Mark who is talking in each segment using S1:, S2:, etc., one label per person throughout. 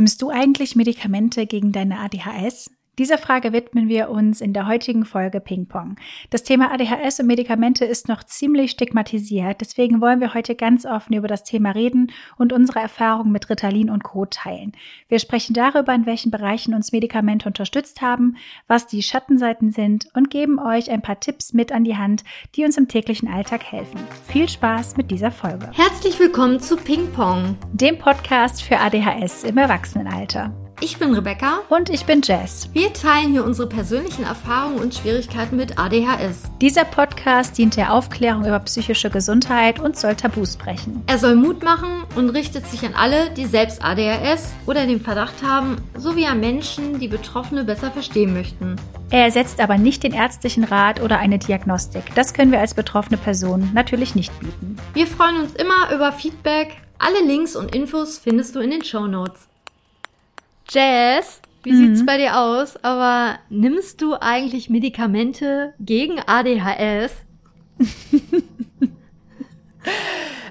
S1: Nimmst du eigentlich Medikamente gegen deine ADHS? Dieser Frage widmen wir uns in der heutigen Folge Ping Pong. Das Thema ADHS und Medikamente ist noch ziemlich stigmatisiert, deswegen wollen wir heute ganz offen über das Thema reden und unsere Erfahrungen mit Ritalin und Co. teilen. Wir sprechen darüber, in welchen Bereichen uns Medikamente unterstützt haben, was die Schattenseiten sind und geben euch ein paar Tipps mit an die Hand, die uns im täglichen Alltag helfen. Viel Spaß mit dieser Folge.
S2: Herzlich willkommen zu Ping Pong,
S1: dem Podcast für ADHS im Erwachsenenalter.
S2: Ich bin Rebecca.
S1: Und ich bin Jess.
S2: Wir teilen hier unsere persönlichen Erfahrungen und Schwierigkeiten mit ADHS.
S1: Dieser Podcast dient der Aufklärung über psychische Gesundheit und soll Tabus brechen.
S2: Er soll Mut machen und richtet sich an alle, die selbst ADHS oder den Verdacht haben, sowie an Menschen, die Betroffene besser verstehen möchten.
S1: Er ersetzt aber nicht den ärztlichen Rat oder eine Diagnostik. Das können wir als betroffene Person natürlich nicht bieten.
S2: Wir freuen uns immer über Feedback. Alle Links und Infos findest du in den Show Notes. Jazz, wie mhm. sieht's bei dir aus? Aber nimmst du eigentlich Medikamente gegen ADHS?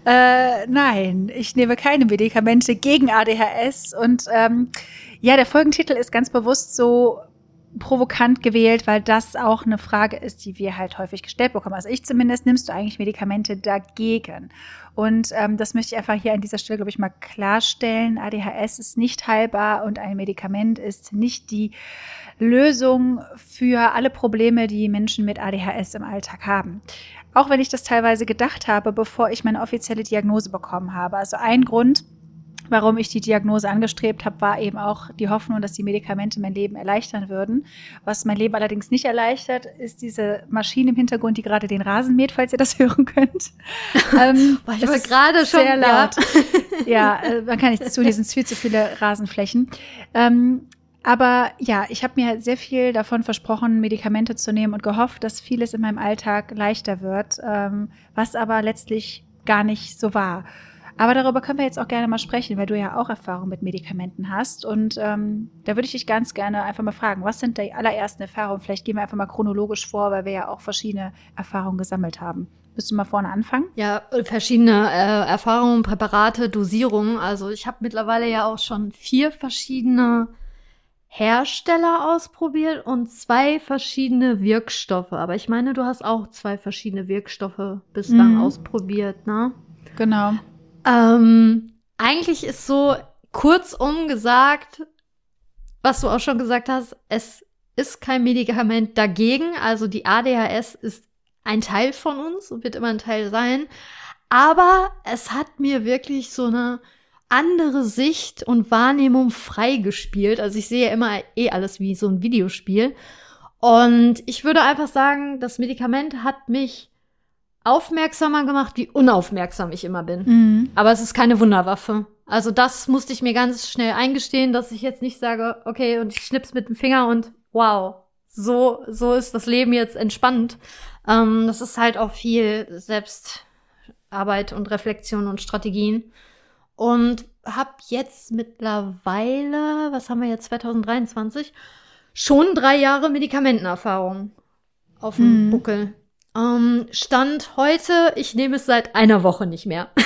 S1: äh, nein, ich nehme keine Medikamente gegen ADHS und ähm, ja, der Folgentitel ist ganz bewusst so provokant gewählt, weil das auch eine Frage ist, die wir halt häufig gestellt bekommen. Also ich zumindest, nimmst du eigentlich Medikamente dagegen? Und ähm, das möchte ich einfach hier an dieser Stelle, glaube ich, mal klarstellen. ADHS ist nicht heilbar und ein Medikament ist nicht die Lösung für alle Probleme, die Menschen mit ADHS im Alltag haben. Auch wenn ich das teilweise gedacht habe, bevor ich meine offizielle Diagnose bekommen habe. Also ein Grund, warum ich die Diagnose angestrebt habe, war eben auch die Hoffnung, dass die Medikamente mein Leben erleichtern würden. Was mein Leben allerdings nicht erleichtert, ist diese Maschine im Hintergrund, die gerade den Rasen mäht, falls ihr das hören könnt.
S2: ähm, Boah, ich war gerade schon
S1: sehr laut. Ja, äh, man kann nicht zu, hier sind viel zu viele Rasenflächen. Ähm, aber ja, ich habe mir sehr viel davon versprochen, Medikamente zu nehmen und gehofft, dass vieles in meinem Alltag leichter wird, ähm, was aber letztlich gar nicht so war. Aber darüber können wir jetzt auch gerne mal sprechen, weil du ja auch Erfahrung mit Medikamenten hast. Und ähm, da würde ich dich ganz gerne einfach mal fragen, was sind die allerersten Erfahrungen? Vielleicht gehen wir einfach mal chronologisch vor, weil wir ja auch verschiedene Erfahrungen gesammelt haben. Willst du mal vorne anfangen?
S2: Ja, verschiedene äh, Erfahrungen, Präparate, Dosierungen. Also ich habe mittlerweile ja auch schon vier verschiedene Hersteller ausprobiert und zwei verschiedene Wirkstoffe. Aber ich meine, du hast auch zwei verschiedene Wirkstoffe bislang mhm. ausprobiert, ne?
S1: Genau.
S2: Ähm, eigentlich ist so kurzum gesagt, was du auch schon gesagt hast, es ist kein Medikament dagegen. Also die ADHS ist ein Teil von uns und wird immer ein Teil sein. Aber es hat mir wirklich so eine andere Sicht und Wahrnehmung freigespielt. Also ich sehe immer eh alles wie so ein Videospiel. Und ich würde einfach sagen, das Medikament hat mich aufmerksamer gemacht, wie unaufmerksam ich immer bin. Mhm. Aber es ist keine Wunderwaffe. Also das musste ich mir ganz schnell eingestehen, dass ich jetzt nicht sage, okay, und ich schnips mit dem Finger und wow, so, so ist das Leben jetzt entspannt. Ähm, das ist halt auch viel Selbstarbeit und Reflexion und Strategien. Und hab jetzt mittlerweile, was haben wir jetzt, 2023, schon drei Jahre Medikamentenerfahrung auf dem mhm. Buckel. Ähm, Stand heute, ich nehme es seit einer Woche nicht mehr.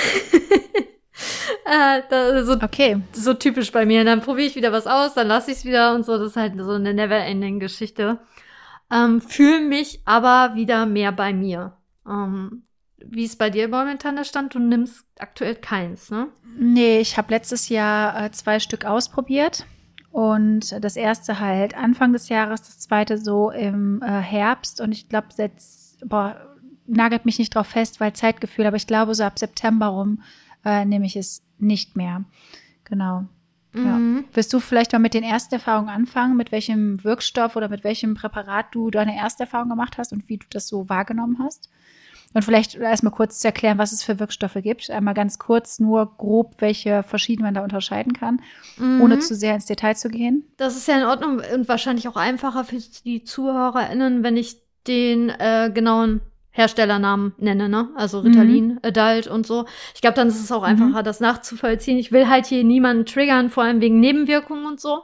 S2: äh, so, okay. so typisch bei mir. Dann probiere ich wieder was aus, dann lasse ich es wieder und so. Das ist halt so eine Never-Ending-Geschichte. Ähm, Fühle mich aber wieder mehr bei mir. Ähm, wie ist bei dir momentan der Stand? Du nimmst aktuell keins, ne?
S1: Nee, ich habe letztes Jahr äh, zwei Stück ausprobiert. Und das erste halt Anfang des Jahres, das zweite so im äh, Herbst. Und ich glaube, jetzt boah, nagelt mich nicht drauf fest, weil Zeitgefühl, aber ich glaube, so ab September rum äh, nehme ich es nicht mehr. Genau. Mhm. Ja. Willst du vielleicht mal mit den ersten Erfahrungen anfangen, mit welchem Wirkstoff oder mit welchem Präparat du deine erste Erfahrung gemacht hast und wie du das so wahrgenommen hast? Und vielleicht erstmal kurz zu erklären, was es für Wirkstoffe gibt. Einmal ganz kurz, nur grob, welche verschieden man da unterscheiden kann, mhm. ohne zu sehr ins Detail zu gehen.
S2: Das ist ja in Ordnung und wahrscheinlich auch einfacher für die ZuhörerInnen, wenn ich den äh, genauen Herstellernamen nenne, ne? Also Ritalin, mhm. Adult und so. Ich glaube, dann ist es auch einfacher, mhm. das nachzuvollziehen. Ich will halt hier niemanden triggern, vor allem wegen Nebenwirkungen und so.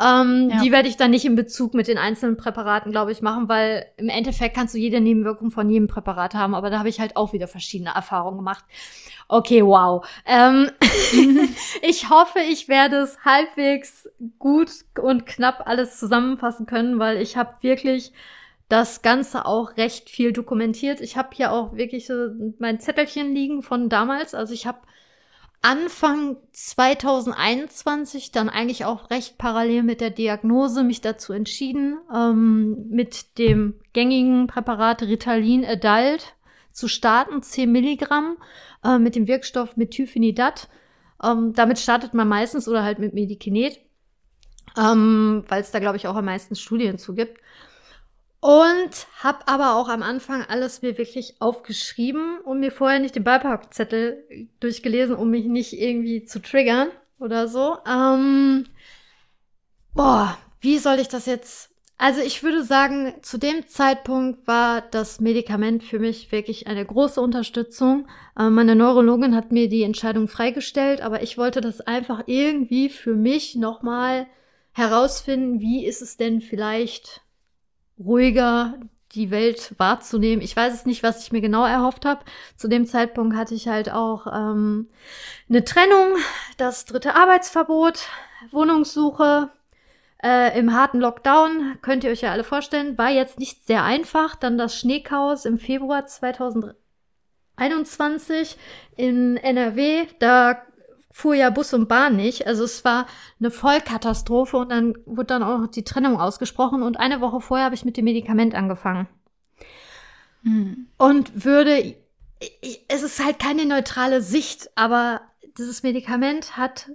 S2: Ähm, ja. Die werde ich dann nicht in Bezug mit den einzelnen Präparaten, glaube ich, machen, weil im Endeffekt kannst du jede Nebenwirkung von jedem Präparat haben, aber da habe ich halt auch wieder verschiedene Erfahrungen gemacht. Okay, wow. Ähm, ich hoffe, ich werde es halbwegs gut und knapp alles zusammenfassen können, weil ich habe wirklich das Ganze auch recht viel dokumentiert. Ich habe hier auch wirklich so mein Zettelchen liegen von damals. Also ich habe Anfang 2021 dann eigentlich auch recht parallel mit der Diagnose mich dazu entschieden, ähm, mit dem gängigen Präparat Ritalin Adult zu starten, 10 Milligramm, äh, mit dem Wirkstoff Methylphenidat. Ähm, damit startet man meistens oder halt mit Medikinet, ähm, weil es da, glaube ich, auch am meisten Studien zu gibt. Und habe aber auch am Anfang alles mir wirklich aufgeschrieben und mir vorher nicht den Beipackzettel durchgelesen, um mich nicht irgendwie zu triggern oder so. Ähm, boah, wie soll ich das jetzt? Also ich würde sagen, zu dem Zeitpunkt war das Medikament für mich wirklich eine große Unterstützung. Äh, meine Neurologin hat mir die Entscheidung freigestellt, aber ich wollte das einfach irgendwie für mich nochmal herausfinden, wie ist es denn vielleicht ruhiger die Welt wahrzunehmen. Ich weiß es nicht, was ich mir genau erhofft habe. Zu dem Zeitpunkt hatte ich halt auch ähm, eine Trennung, das dritte Arbeitsverbot, Wohnungssuche äh, im harten Lockdown. Könnt ihr euch ja alle vorstellen, war jetzt nicht sehr einfach. Dann das Schneechaos im Februar 2021 in NRW. Da fuhr ja Bus und Bahn nicht. Also es war eine Vollkatastrophe und dann wurde dann auch die Trennung ausgesprochen und eine Woche vorher habe ich mit dem Medikament angefangen. Hm. Und würde, es ist halt keine neutrale Sicht, aber dieses Medikament hat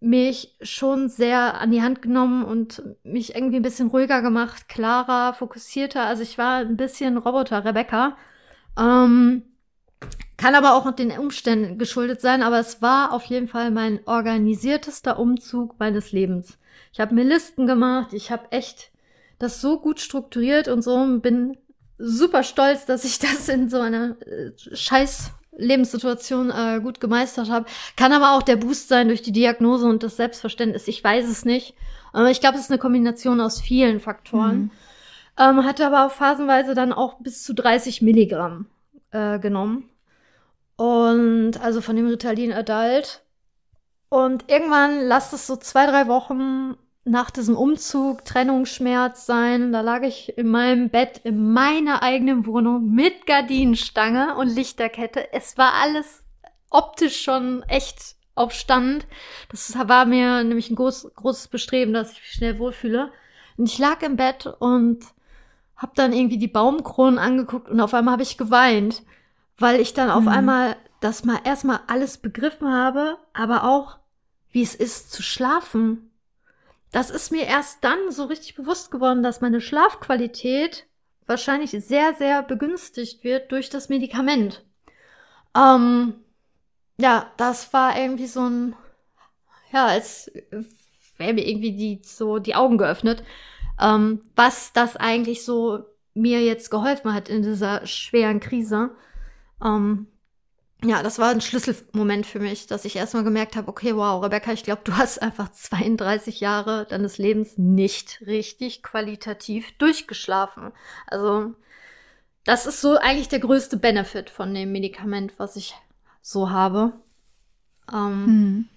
S2: mich schon sehr an die Hand genommen und mich irgendwie ein bisschen ruhiger gemacht, klarer, fokussierter. Also ich war ein bisschen Roboter, Rebecca. Ähm, kann aber auch den Umständen geschuldet sein, aber es war auf jeden Fall mein organisiertester Umzug meines Lebens. Ich habe mir Listen gemacht, ich habe echt das so gut strukturiert und so und bin super stolz, dass ich das in so einer äh, scheiß Lebenssituation äh, gut gemeistert habe. Kann aber auch der Boost sein durch die Diagnose und das Selbstverständnis. Ich weiß es nicht. Aber ich glaube, es ist eine Kombination aus vielen Faktoren. Mhm. Ähm, hatte aber auch phasenweise dann auch bis zu 30 Milligramm äh, genommen. Und also von dem Ritalin Adult. Und irgendwann lasst es so zwei, drei Wochen nach diesem Umzug, Trennungsschmerz sein. Da lag ich in meinem Bett in meiner eigenen Wohnung mit Gardinenstange und Lichterkette. Es war alles optisch schon echt auf Stand. Das war mir nämlich ein groß, großes Bestreben, dass ich mich schnell wohlfühle. Und ich lag im Bett und hab dann irgendwie die Baumkronen angeguckt und auf einmal habe ich geweint weil ich dann auf mhm. einmal das mal erstmal alles begriffen habe, aber auch, wie es ist zu schlafen. Das ist mir erst dann so richtig bewusst geworden, dass meine Schlafqualität wahrscheinlich sehr, sehr begünstigt wird durch das Medikament. Ähm, ja, das war irgendwie so ein, ja, als wäre mir irgendwie die, so die Augen geöffnet, ähm, was das eigentlich so mir jetzt geholfen hat in dieser schweren Krise. Ähm, ja, das war ein Schlüsselmoment für mich, dass ich erstmal gemerkt habe, okay, wow, Rebecca, ich glaube, du hast einfach 32 Jahre deines Lebens nicht richtig qualitativ durchgeschlafen. Also, das ist so eigentlich der größte Benefit von dem Medikament, was ich so habe. Ähm, hm.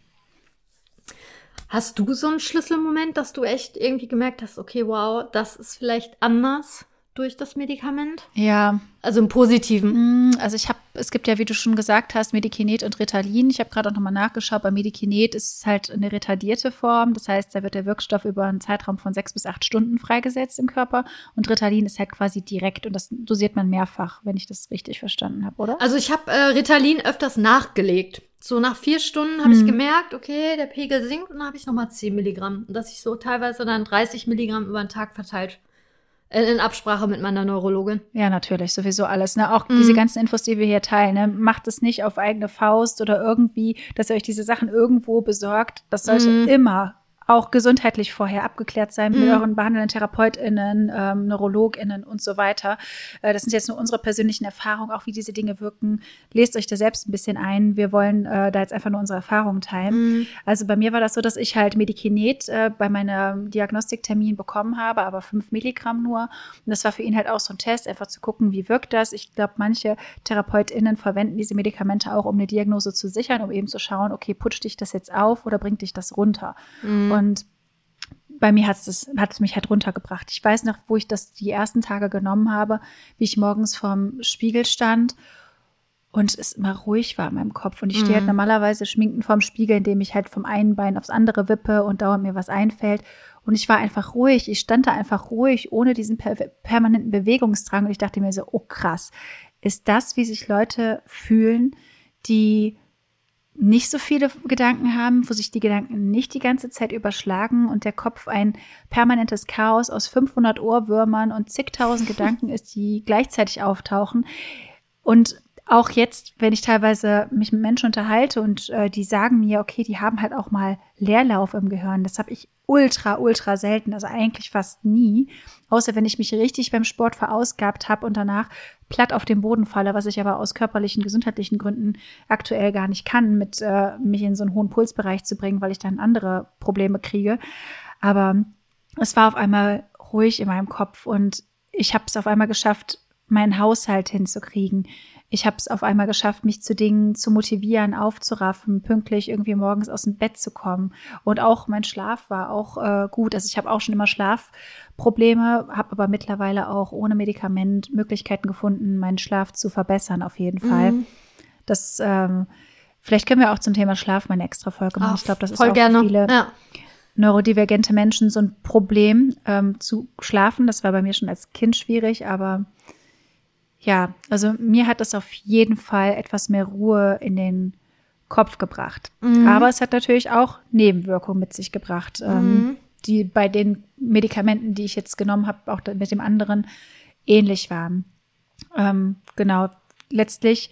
S2: Hast du so einen Schlüsselmoment, dass du echt irgendwie gemerkt hast, okay, wow, das ist vielleicht anders? Durch das Medikament?
S1: Ja.
S2: Also im Positiven.
S1: Mm, also ich habe, es gibt ja, wie du schon gesagt hast, Medikinet und Ritalin. Ich habe gerade auch nochmal nachgeschaut. Bei Medikinet ist es halt eine retardierte Form. Das heißt, da wird der Wirkstoff über einen Zeitraum von sechs bis acht Stunden freigesetzt im Körper. Und Ritalin ist halt quasi direkt und das dosiert man mehrfach, wenn ich das richtig verstanden habe, oder?
S2: Also ich habe äh, Ritalin öfters nachgelegt. So nach vier Stunden habe hm. ich gemerkt, okay, der Pegel sinkt und dann habe ich nochmal 10 Milligramm. Und dass ich so teilweise dann 30 Milligramm über den Tag verteilt in Absprache mit meiner Neurologin.
S1: Ja, natürlich, sowieso alles. Ne? Auch mhm. diese ganzen Infos, die wir hier teilen. Ne? Macht es nicht auf eigene Faust oder irgendwie, dass ihr euch diese Sachen irgendwo besorgt. Das sollte mhm. immer auch gesundheitlich vorher abgeklärt sein mit mhm. euren behandelnden TherapeutInnen, ähm, NeurologInnen und so weiter. Äh, das sind jetzt nur unsere persönlichen Erfahrungen, auch wie diese Dinge wirken. Lest euch da selbst ein bisschen ein. Wir wollen äh, da jetzt einfach nur unsere Erfahrungen teilen. Mhm. Also bei mir war das so, dass ich halt Medikinet äh, bei meinem Diagnostiktermin bekommen habe, aber fünf Milligramm nur. Und das war für ihn halt auch so ein Test, einfach zu gucken, wie wirkt das. Ich glaube, manche TherapeutInnen verwenden diese Medikamente auch, um eine Diagnose zu sichern, um eben zu schauen, okay, putscht dich das jetzt auf oder bringt dich das runter? Mhm. Und bei mir hat es mich halt runtergebracht. Ich weiß noch, wo ich das die ersten Tage genommen habe, wie ich morgens vorm Spiegel stand und es immer ruhig war in meinem Kopf. Und ich stehe halt mhm. halt normalerweise schminken vorm Spiegel, indem ich halt vom einen Bein aufs andere wippe und dauernd mir was einfällt. Und ich war einfach ruhig. Ich stand da einfach ruhig, ohne diesen per permanenten Bewegungsdrang. Und ich dachte mir so, oh krass, ist das, wie sich Leute fühlen, die nicht so viele Gedanken haben, wo sich die Gedanken nicht die ganze Zeit überschlagen und der Kopf ein permanentes Chaos aus 500 Ohrwürmern und zigtausend Gedanken ist, die gleichzeitig auftauchen. Und auch jetzt, wenn ich teilweise mich mit Menschen unterhalte und äh, die sagen mir, okay, die haben halt auch mal Leerlauf im Gehirn. Das habe ich ultra, ultra selten, also eigentlich fast nie. Außer wenn ich mich richtig beim Sport verausgabt habe und danach platt auf den Boden falle, was ich aber aus körperlichen, gesundheitlichen Gründen aktuell gar nicht kann, mit äh, mich in so einen hohen Pulsbereich zu bringen, weil ich dann andere Probleme kriege. Aber es war auf einmal ruhig in meinem Kopf und ich habe es auf einmal geschafft, meinen Haushalt hinzukriegen. Ich habe es auf einmal geschafft, mich zu Dingen zu motivieren, aufzuraffen, pünktlich irgendwie morgens aus dem Bett zu kommen. Und auch mein Schlaf war auch äh, gut. Also ich habe auch schon immer Schlafprobleme, habe aber mittlerweile auch ohne Medikament Möglichkeiten gefunden, meinen Schlaf zu verbessern, auf jeden Fall. Mhm. Das, ähm, vielleicht können wir auch zum Thema Schlaf mal eine extra Folge machen. Ach, ich glaube, das ist auch gerne. für viele ja. neurodivergente Menschen so ein Problem ähm, zu schlafen. Das war bei mir schon als Kind schwierig, aber ja, also mir hat das auf jeden Fall etwas mehr Ruhe in den Kopf gebracht. Mhm. Aber es hat natürlich auch Nebenwirkungen mit sich gebracht, ähm, mhm. ähm, die bei den Medikamenten, die ich jetzt genommen habe, auch mit dem anderen ähnlich waren. Ähm, genau, letztlich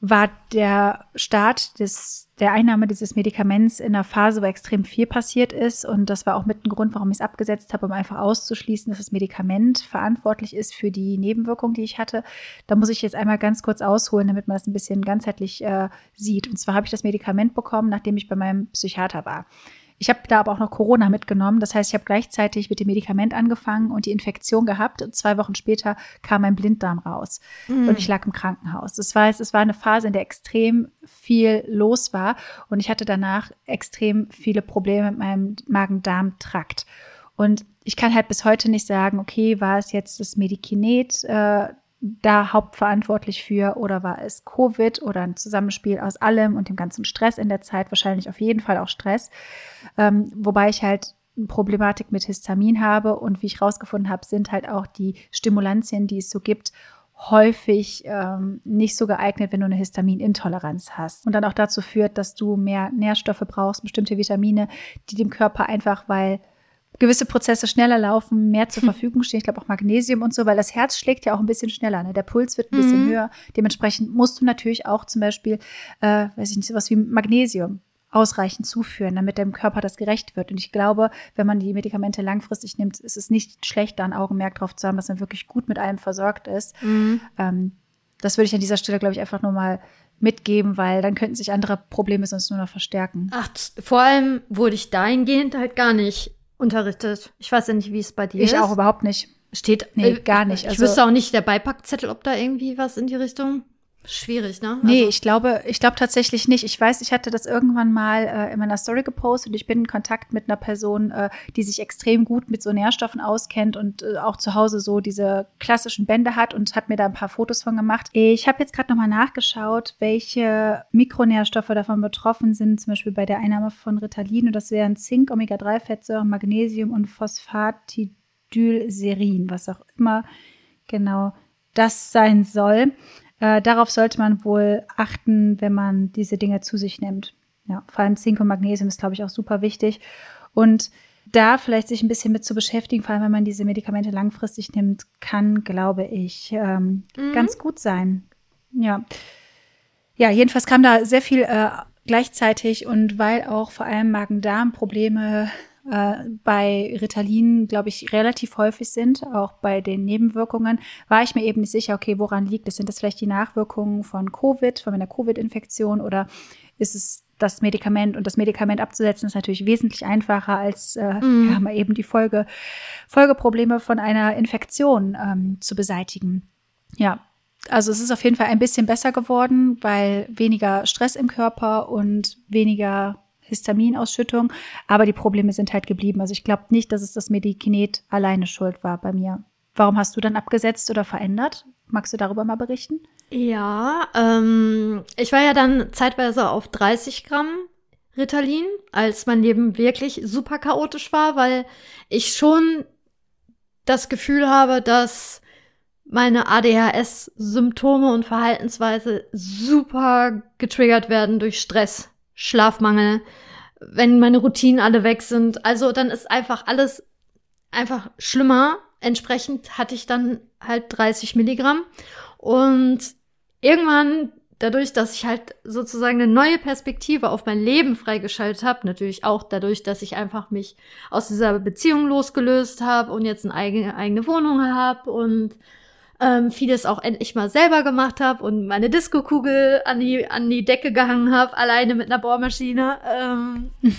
S1: war der Start des, der Einnahme dieses Medikaments in einer Phase, wo extrem viel passiert ist. Und das war auch mit ein Grund, warum ich es abgesetzt habe, um einfach auszuschließen, dass das Medikament verantwortlich ist für die Nebenwirkung, die ich hatte. Da muss ich jetzt einmal ganz kurz ausholen, damit man das ein bisschen ganzheitlich äh, sieht. Und zwar habe ich das Medikament bekommen, nachdem ich bei meinem Psychiater war. Ich habe da aber auch noch Corona mitgenommen. Das heißt, ich habe gleichzeitig mit dem Medikament angefangen und die Infektion gehabt. Und zwei Wochen später kam mein Blinddarm raus. Mhm. Und ich lag im Krankenhaus. Das heißt, es war eine Phase, in der extrem viel los war. Und ich hatte danach extrem viele Probleme mit meinem Magen-Darm-Trakt. Und ich kann halt bis heute nicht sagen, okay, war es jetzt das Medikinet, äh, da hauptverantwortlich für oder war es Covid oder ein Zusammenspiel aus allem und dem ganzen Stress in der Zeit, wahrscheinlich auf jeden Fall auch Stress, ähm, wobei ich halt Problematik mit Histamin habe und wie ich rausgefunden habe, sind halt auch die Stimulantien, die es so gibt, häufig ähm, nicht so geeignet, wenn du eine Histaminintoleranz hast. Und dann auch dazu führt, dass du mehr Nährstoffe brauchst, bestimmte Vitamine, die dem Körper einfach, weil gewisse Prozesse schneller laufen, mehr zur hm. Verfügung stehen. Ich glaube auch Magnesium und so, weil das Herz schlägt ja auch ein bisschen schneller. Ne? Der Puls wird ein bisschen mhm. höher. Dementsprechend musst du natürlich auch zum Beispiel, äh, weiß ich nicht, sowas wie Magnesium ausreichend zuführen, damit dem Körper das gerecht wird. Und ich glaube, wenn man die Medikamente langfristig nimmt, ist es nicht schlecht, da ein Augenmerk drauf zu haben, dass man wirklich gut mit allem versorgt ist. Mhm. Ähm, das würde ich an dieser Stelle, glaube ich, einfach nur mal mitgeben, weil dann könnten sich andere Probleme sonst nur noch verstärken.
S2: Ach, vor allem wurde ich dahingehend halt gar nicht unterrichtet. Ich weiß ja nicht, wie es bei dir
S1: ich
S2: ist.
S1: Ich auch überhaupt nicht.
S2: Steht.
S1: Nee, äh, gar nicht.
S2: Ich also, wüsste auch nicht der Beipackzettel, ob da irgendwie was in die Richtung. Schwierig, ne?
S1: Also nee, ich glaube, ich glaube tatsächlich nicht. Ich weiß, ich hatte das irgendwann mal äh, in meiner Story gepostet und ich bin in Kontakt mit einer Person, äh, die sich extrem gut mit so Nährstoffen auskennt und äh, auch zu Hause so diese klassischen Bände hat und hat mir da ein paar Fotos von gemacht. Ich habe jetzt gerade nochmal nachgeschaut, welche Mikronährstoffe davon betroffen sind, zum Beispiel bei der Einnahme von Ritalin und das wären Zink, Omega-3-Fettsäuren, Magnesium und Phosphatidylserin, was auch immer genau das sein soll. Äh, darauf sollte man wohl achten, wenn man diese Dinge zu sich nimmt. Ja, vor allem Zink und Magnesium ist, glaube ich, auch super wichtig. Und da vielleicht sich ein bisschen mit zu beschäftigen, vor allem wenn man diese Medikamente langfristig nimmt, kann, glaube ich, ähm, mhm. ganz gut sein. Ja. Ja, jedenfalls kam da sehr viel äh, gleichzeitig und weil auch vor allem Magen-Darm-Probleme äh, bei Ritalin, glaube ich, relativ häufig sind, auch bei den Nebenwirkungen, war ich mir eben nicht sicher, okay, woran liegt es? Sind das vielleicht die Nachwirkungen von Covid, von einer Covid-Infektion oder ist es das Medikament und das Medikament abzusetzen ist natürlich wesentlich einfacher als äh, mhm. ja, mal eben die Folge, Folgeprobleme von einer Infektion ähm, zu beseitigen. Ja, also es ist auf jeden Fall ein bisschen besser geworden, weil weniger Stress im Körper und weniger Histaminausschüttung, aber die Probleme sind halt geblieben. Also ich glaube nicht, dass es das Medikinet alleine schuld war bei mir. Warum hast du dann abgesetzt oder verändert? Magst du darüber mal berichten?
S2: Ja, ähm, ich war ja dann zeitweise auf 30 Gramm Ritalin, als mein Leben wirklich super chaotisch war, weil ich schon das Gefühl habe, dass meine ADHS-Symptome und Verhaltensweise super getriggert werden durch Stress, Schlafmangel, wenn meine Routinen alle weg sind. Also dann ist einfach alles einfach schlimmer. Entsprechend hatte ich dann halt 30 Milligramm. Und irgendwann, dadurch, dass ich halt sozusagen eine neue Perspektive auf mein Leben freigeschaltet habe, natürlich auch dadurch, dass ich einfach mich aus dieser Beziehung losgelöst habe und jetzt eine eigene, eigene Wohnung habe und ähm, vieles auch endlich mal selber gemacht habe und meine Disco-Kugel an die, an die Decke gehangen habe, alleine mit einer Bohrmaschine, ähm, äh,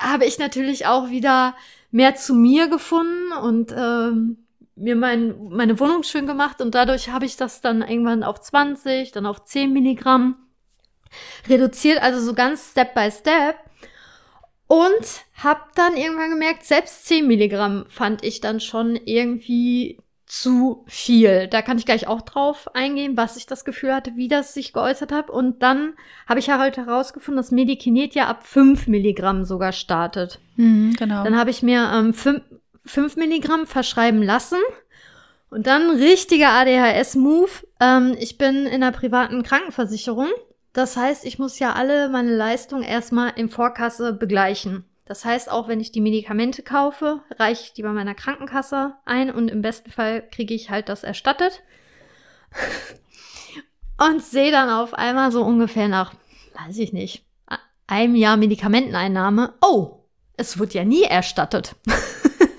S2: habe ich natürlich auch wieder mehr zu mir gefunden und ähm, mir mein, meine Wohnung schön gemacht und dadurch habe ich das dann irgendwann auf 20, dann auf 10 Milligramm reduziert, also so ganz Step by Step. Und habe dann irgendwann gemerkt, selbst 10 Milligramm fand ich dann schon irgendwie zu viel. Da kann ich gleich auch drauf eingehen, was ich das Gefühl hatte, wie das sich geäußert hat. Und dann habe ich halt herausgefunden, dass Medikinet ja ab 5 Milligramm sogar startet.
S1: Mhm, genau.
S2: Dann habe ich mir ähm, 5, 5 Milligramm verschreiben lassen. Und dann richtiger ADHS-Move. Ähm, ich bin in einer privaten Krankenversicherung. Das heißt, ich muss ja alle meine Leistungen erstmal in Vorkasse begleichen. Das heißt, auch wenn ich die Medikamente kaufe, reiche ich die bei meiner Krankenkasse ein und im besten Fall kriege ich halt das erstattet. und sehe dann auf einmal so ungefähr nach, weiß ich nicht, einem Jahr Medikamenteneinnahme, oh, es wird ja nie erstattet.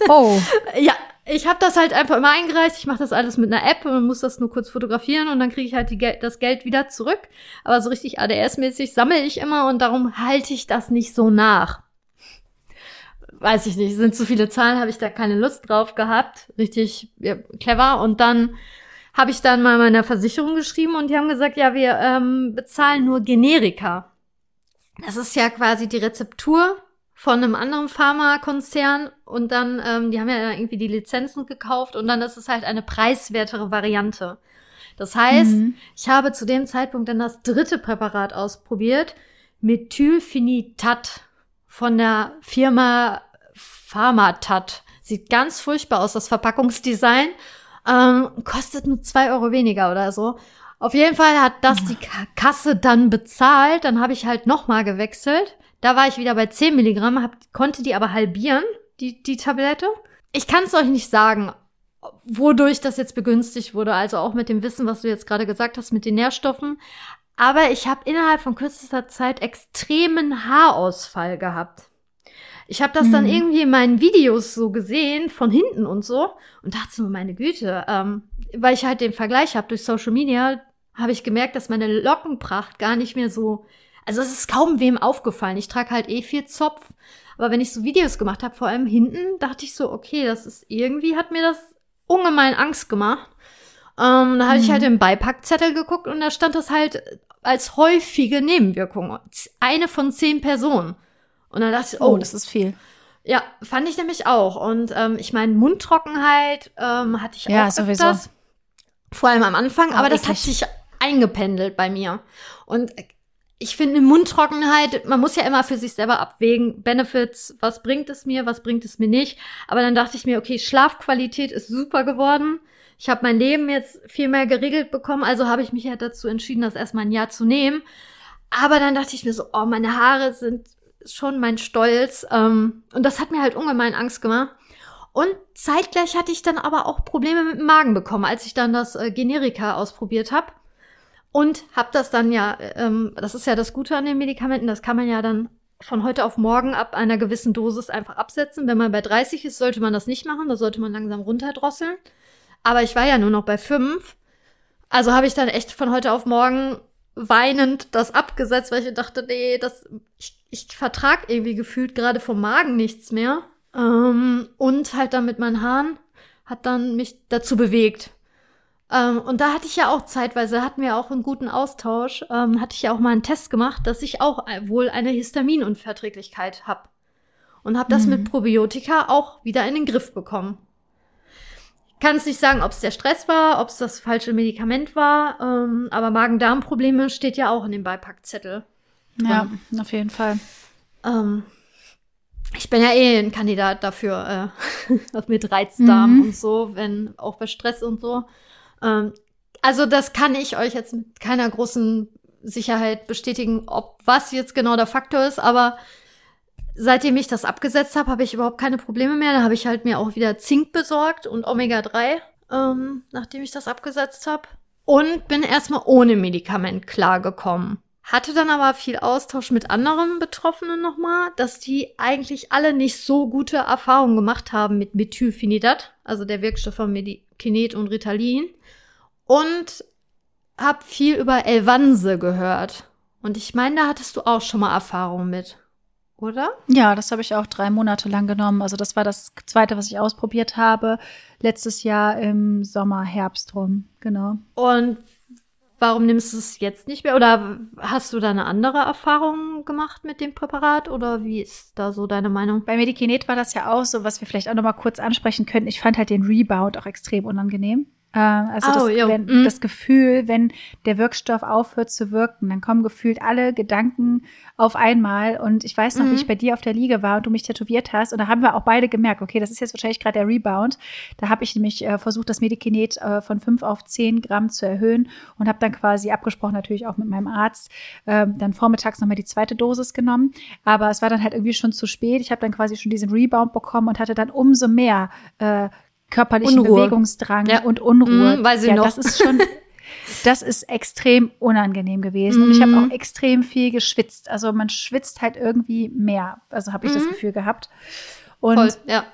S1: Oh.
S2: ja, ich habe das halt einfach immer eingereicht. Ich mache das alles mit einer App und muss das nur kurz fotografieren und dann kriege ich halt Gel das Geld wieder zurück. Aber so richtig ADS-mäßig sammle ich immer und darum halte ich das nicht so nach weiß ich nicht, sind zu viele Zahlen, habe ich da keine Lust drauf gehabt. Richtig ja, clever. Und dann habe ich dann mal meiner Versicherung geschrieben und die haben gesagt, ja, wir ähm, bezahlen nur Generika. Das ist ja quasi die Rezeptur von einem anderen Pharmakonzern und dann, ähm, die haben ja irgendwie die Lizenzen gekauft und dann ist es halt eine preiswertere Variante. Das heißt, mhm. ich habe zu dem Zeitpunkt dann das dritte Präparat ausprobiert, Methylphenitat von der Firma Pharmatat. Sieht ganz furchtbar aus, das Verpackungsdesign. Ähm, kostet nur zwei Euro weniger oder so. Auf jeden Fall hat das die Kasse dann bezahlt. Dann habe ich halt nochmal gewechselt. Da war ich wieder bei 10 Milligramm, hab, konnte die aber halbieren, die, die Tablette. Ich kann es euch nicht sagen, wodurch das jetzt begünstigt wurde. Also auch mit dem Wissen, was du jetzt gerade gesagt hast, mit den Nährstoffen. Aber ich habe innerhalb von kürzester Zeit extremen Haarausfall gehabt. Ich habe das mhm. dann irgendwie in meinen Videos so gesehen, von hinten und so, und dachte so, meine Güte, ähm, weil ich halt den Vergleich habe durch Social Media, habe ich gemerkt, dass meine Lockenpracht gar nicht mehr so, also es ist kaum wem aufgefallen. Ich trage halt eh viel Zopf, aber wenn ich so Videos gemacht habe, vor allem hinten, dachte ich so, okay, das ist irgendwie hat mir das ungemein Angst gemacht. Ähm, da mhm. habe ich halt im Beipackzettel geguckt und da stand das halt als häufige Nebenwirkung. Eine von zehn Personen. Und dann dachte ich, oh, oh das ist viel. Ja, fand ich nämlich auch. Und ähm, ich meine, Mundtrockenheit ähm, hatte ich ja, auch sowieso. öfters. Vor allem am Anfang, oh, aber das hat sich eingependelt bei mir. Und ich finde Mundtrockenheit, man muss ja immer für sich selber abwägen, Benefits, was bringt es mir, was bringt es mir nicht. Aber dann dachte ich mir, okay, Schlafqualität ist super geworden. Ich habe mein Leben jetzt viel mehr geregelt bekommen, also habe ich mich ja dazu entschieden, das erstmal ein Jahr zu nehmen. Aber dann dachte ich mir so, oh, meine Haare sind schon mein Stolz. Ähm, und das hat mir halt ungemein Angst gemacht. Und zeitgleich hatte ich dann aber auch Probleme mit dem Magen bekommen, als ich dann das äh, Generika ausprobiert habe. Und habe das dann ja, ähm, das ist ja das Gute an den Medikamenten, das kann man ja dann von heute auf morgen ab einer gewissen Dosis einfach absetzen. Wenn man bei 30 ist, sollte man das nicht machen. Da sollte man langsam runterdrosseln. Aber ich war ja nur noch bei 5. Also habe ich dann echt von heute auf morgen weinend das abgesetzt, weil ich dachte, nee, das, ich, ich vertrag irgendwie gefühlt gerade vom Magen nichts mehr. Ähm, und halt dann mit meinen Haaren hat dann mich dazu bewegt. Ähm, und da hatte ich ja auch zeitweise, hatten wir auch einen guten Austausch, ähm, hatte ich ja auch mal einen Test gemacht, dass ich auch wohl eine Histaminunverträglichkeit habe. Und habe das mhm. mit Probiotika auch wieder in den Griff bekommen. Kann es nicht sagen, ob es der Stress war, ob es das falsche Medikament war, ähm, aber Magen-Darm-Probleme steht ja auch in dem Beipackzettel.
S1: Ja, auf jeden Fall.
S2: Ähm, ich bin ja eh ein Kandidat dafür, äh, mit Reizdarm mhm. und so, wenn auch bei Stress und so. Ähm, also das kann ich euch jetzt mit keiner großen Sicherheit bestätigen, ob was jetzt genau der Faktor ist, aber seitdem ich das abgesetzt habe, habe ich überhaupt keine Probleme mehr. Da habe ich halt mir auch wieder Zink besorgt und Omega-3, ähm, nachdem ich das abgesetzt habe. Und bin erstmal ohne Medikament klargekommen. Hatte dann aber viel Austausch mit anderen Betroffenen nochmal, dass die eigentlich alle nicht so gute Erfahrungen gemacht haben mit Methylphenidat, also der Wirkstoff von Medikinet und Ritalin. Und hab viel über Elvanse gehört. Und ich meine, da hattest du auch schon mal Erfahrung mit, oder?
S1: Ja, das habe ich auch drei Monate lang genommen. Also das war das zweite, was ich ausprobiert habe. Letztes Jahr im Sommer, Herbst rum, genau.
S2: Und Warum nimmst du es jetzt nicht mehr? Oder hast du da eine andere Erfahrung gemacht mit dem Präparat? Oder wie ist da so deine Meinung?
S1: Bei Medikinet war das ja auch so, was wir vielleicht auch noch mal kurz ansprechen könnten. Ich fand halt den Rebound auch extrem unangenehm. Äh, also oh, das, wenn, mm. das, Gefühl, wenn der Wirkstoff aufhört zu wirken, dann kommen gefühlt alle Gedanken auf einmal. Und ich weiß noch, mm. wie mhm. ich bei dir auf der Liege war und du mich tätowiert hast. Und da haben wir auch beide gemerkt, okay, das ist jetzt wahrscheinlich gerade der Rebound. Da habe ich nämlich äh, versucht, das Medikinet äh, von 5 auf 10 Gramm zu erhöhen und habe dann quasi abgesprochen, natürlich auch mit meinem Arzt, ähm, dann vormittags nochmal die zweite Dosis genommen. Aber es war dann halt irgendwie schon zu spät. Ich habe dann quasi schon diesen Rebound bekommen und hatte dann umso mehr äh, körperlichen Unruhe. Bewegungsdrang ja. und Unruhe.
S2: Mhm, weiß ich
S1: ja,
S2: noch.
S1: das ist schon, das ist extrem unangenehm gewesen. Und ich habe mhm. auch extrem viel geschwitzt. Also man schwitzt halt irgendwie mehr. Also habe ich mhm. das Gefühl gehabt. Und Voll, ja.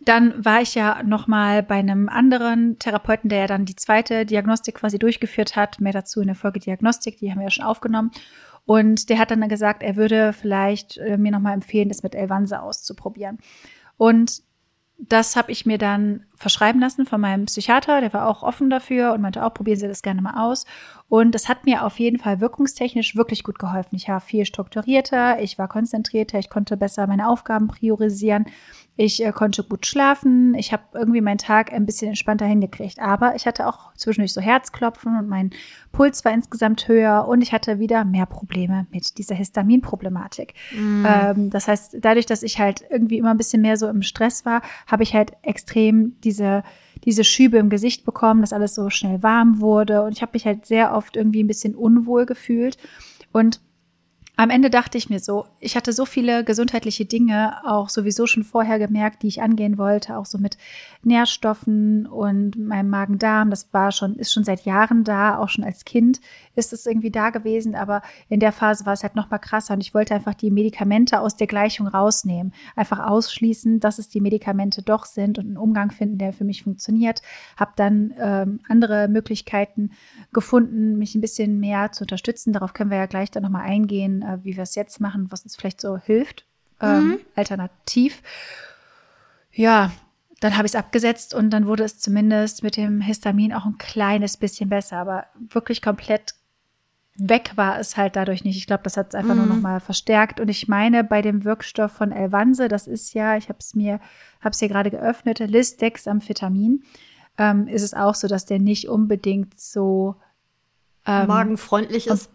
S1: dann war ich ja noch mal bei einem anderen Therapeuten, der ja dann die zweite Diagnostik quasi durchgeführt hat. Mehr dazu in der Folge Diagnostik, die haben wir ja schon aufgenommen. Und der hat dann gesagt, er würde vielleicht äh, mir noch mal empfehlen, das mit Elvanse auszuprobieren. Und das habe ich mir dann verschreiben lassen von meinem Psychiater, der war auch offen dafür und meinte auch, probieren Sie das gerne mal aus. Und das hat mir auf jeden Fall wirkungstechnisch wirklich gut geholfen. Ich war viel strukturierter, ich war konzentrierter, ich konnte besser meine Aufgaben priorisieren. Ich äh, konnte gut schlafen. Ich habe irgendwie meinen Tag ein bisschen entspannter hingekriegt. Aber ich hatte auch zwischendurch so Herzklopfen und mein Puls war insgesamt höher und ich hatte wieder mehr Probleme mit dieser Histaminproblematik. Mm. Ähm, das heißt, dadurch, dass ich halt irgendwie immer ein bisschen mehr so im Stress war, habe ich halt extrem diese diese Schübe im Gesicht bekommen, dass alles so schnell warm wurde und ich habe mich halt sehr oft irgendwie ein bisschen unwohl gefühlt und am Ende dachte ich mir so, ich hatte so viele gesundheitliche Dinge auch sowieso schon vorher gemerkt, die ich angehen wollte, auch so mit Nährstoffen und meinem Magen-Darm. Das war schon, ist schon seit Jahren da, auch schon als Kind ist es irgendwie da gewesen, aber in der Phase war es halt noch mal krasser und ich wollte einfach die Medikamente aus der Gleichung rausnehmen, einfach ausschließen, dass es die Medikamente doch sind und einen Umgang finden, der für mich funktioniert. Habe dann ähm, andere Möglichkeiten gefunden, mich ein bisschen mehr zu unterstützen. Darauf können wir ja gleich dann noch mal eingehen äh, wie wir es jetzt machen, was uns vielleicht so hilft, ähm, mhm. alternativ. Ja, dann habe ich es abgesetzt und dann wurde es zumindest mit dem Histamin auch ein kleines bisschen besser, aber wirklich komplett weg war es halt dadurch nicht. Ich glaube, das hat es einfach mhm. nur noch mal verstärkt. Und ich meine, bei dem Wirkstoff von Elvanse, das ist ja, ich habe es mir, habe es hier gerade geöffnet, Lisdexamphetamin, ähm, ist es auch so, dass der nicht unbedingt so
S2: ähm, magenfreundlich ist.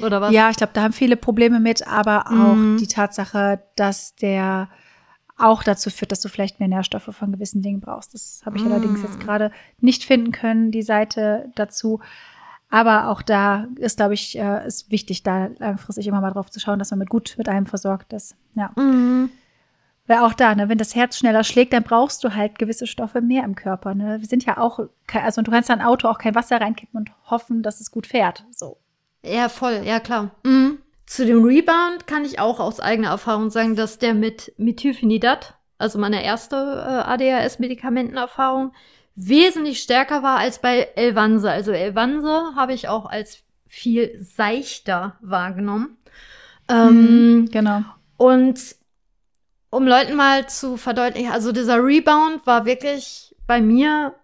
S1: Oder was? Ja, ich glaube, da haben viele Probleme mit, aber auch mhm. die Tatsache, dass der auch dazu führt, dass du vielleicht mehr Nährstoffe von gewissen Dingen brauchst. Das habe ich mm. allerdings jetzt gerade nicht finden können, die Seite dazu. Aber auch da ist, glaube ich, äh, ist wichtig, da langfristig immer mal drauf zu schauen, dass man mit gut mit einem versorgt ist. Ja. Mm. Weil auch da, ne, wenn das Herz schneller schlägt, dann brauchst du halt gewisse Stoffe mehr im Körper. Ne? Wir sind ja auch, also du kannst dein Auto auch kein Wasser reinkippen und hoffen, dass es gut fährt. So.
S2: Ja, voll, ja klar. Mhm. zu dem Rebound kann ich auch aus eigener Erfahrung sagen, dass der mit Methylphenidat, also meine erste äh, ADHS-Medikamentenerfahrung, wesentlich stärker war als bei Elvanse. Also Elvanse habe ich auch als viel seichter wahrgenommen.
S1: Ähm, mhm, genau.
S2: Und um Leuten mal zu verdeutlichen, also dieser Rebound war wirklich bei mir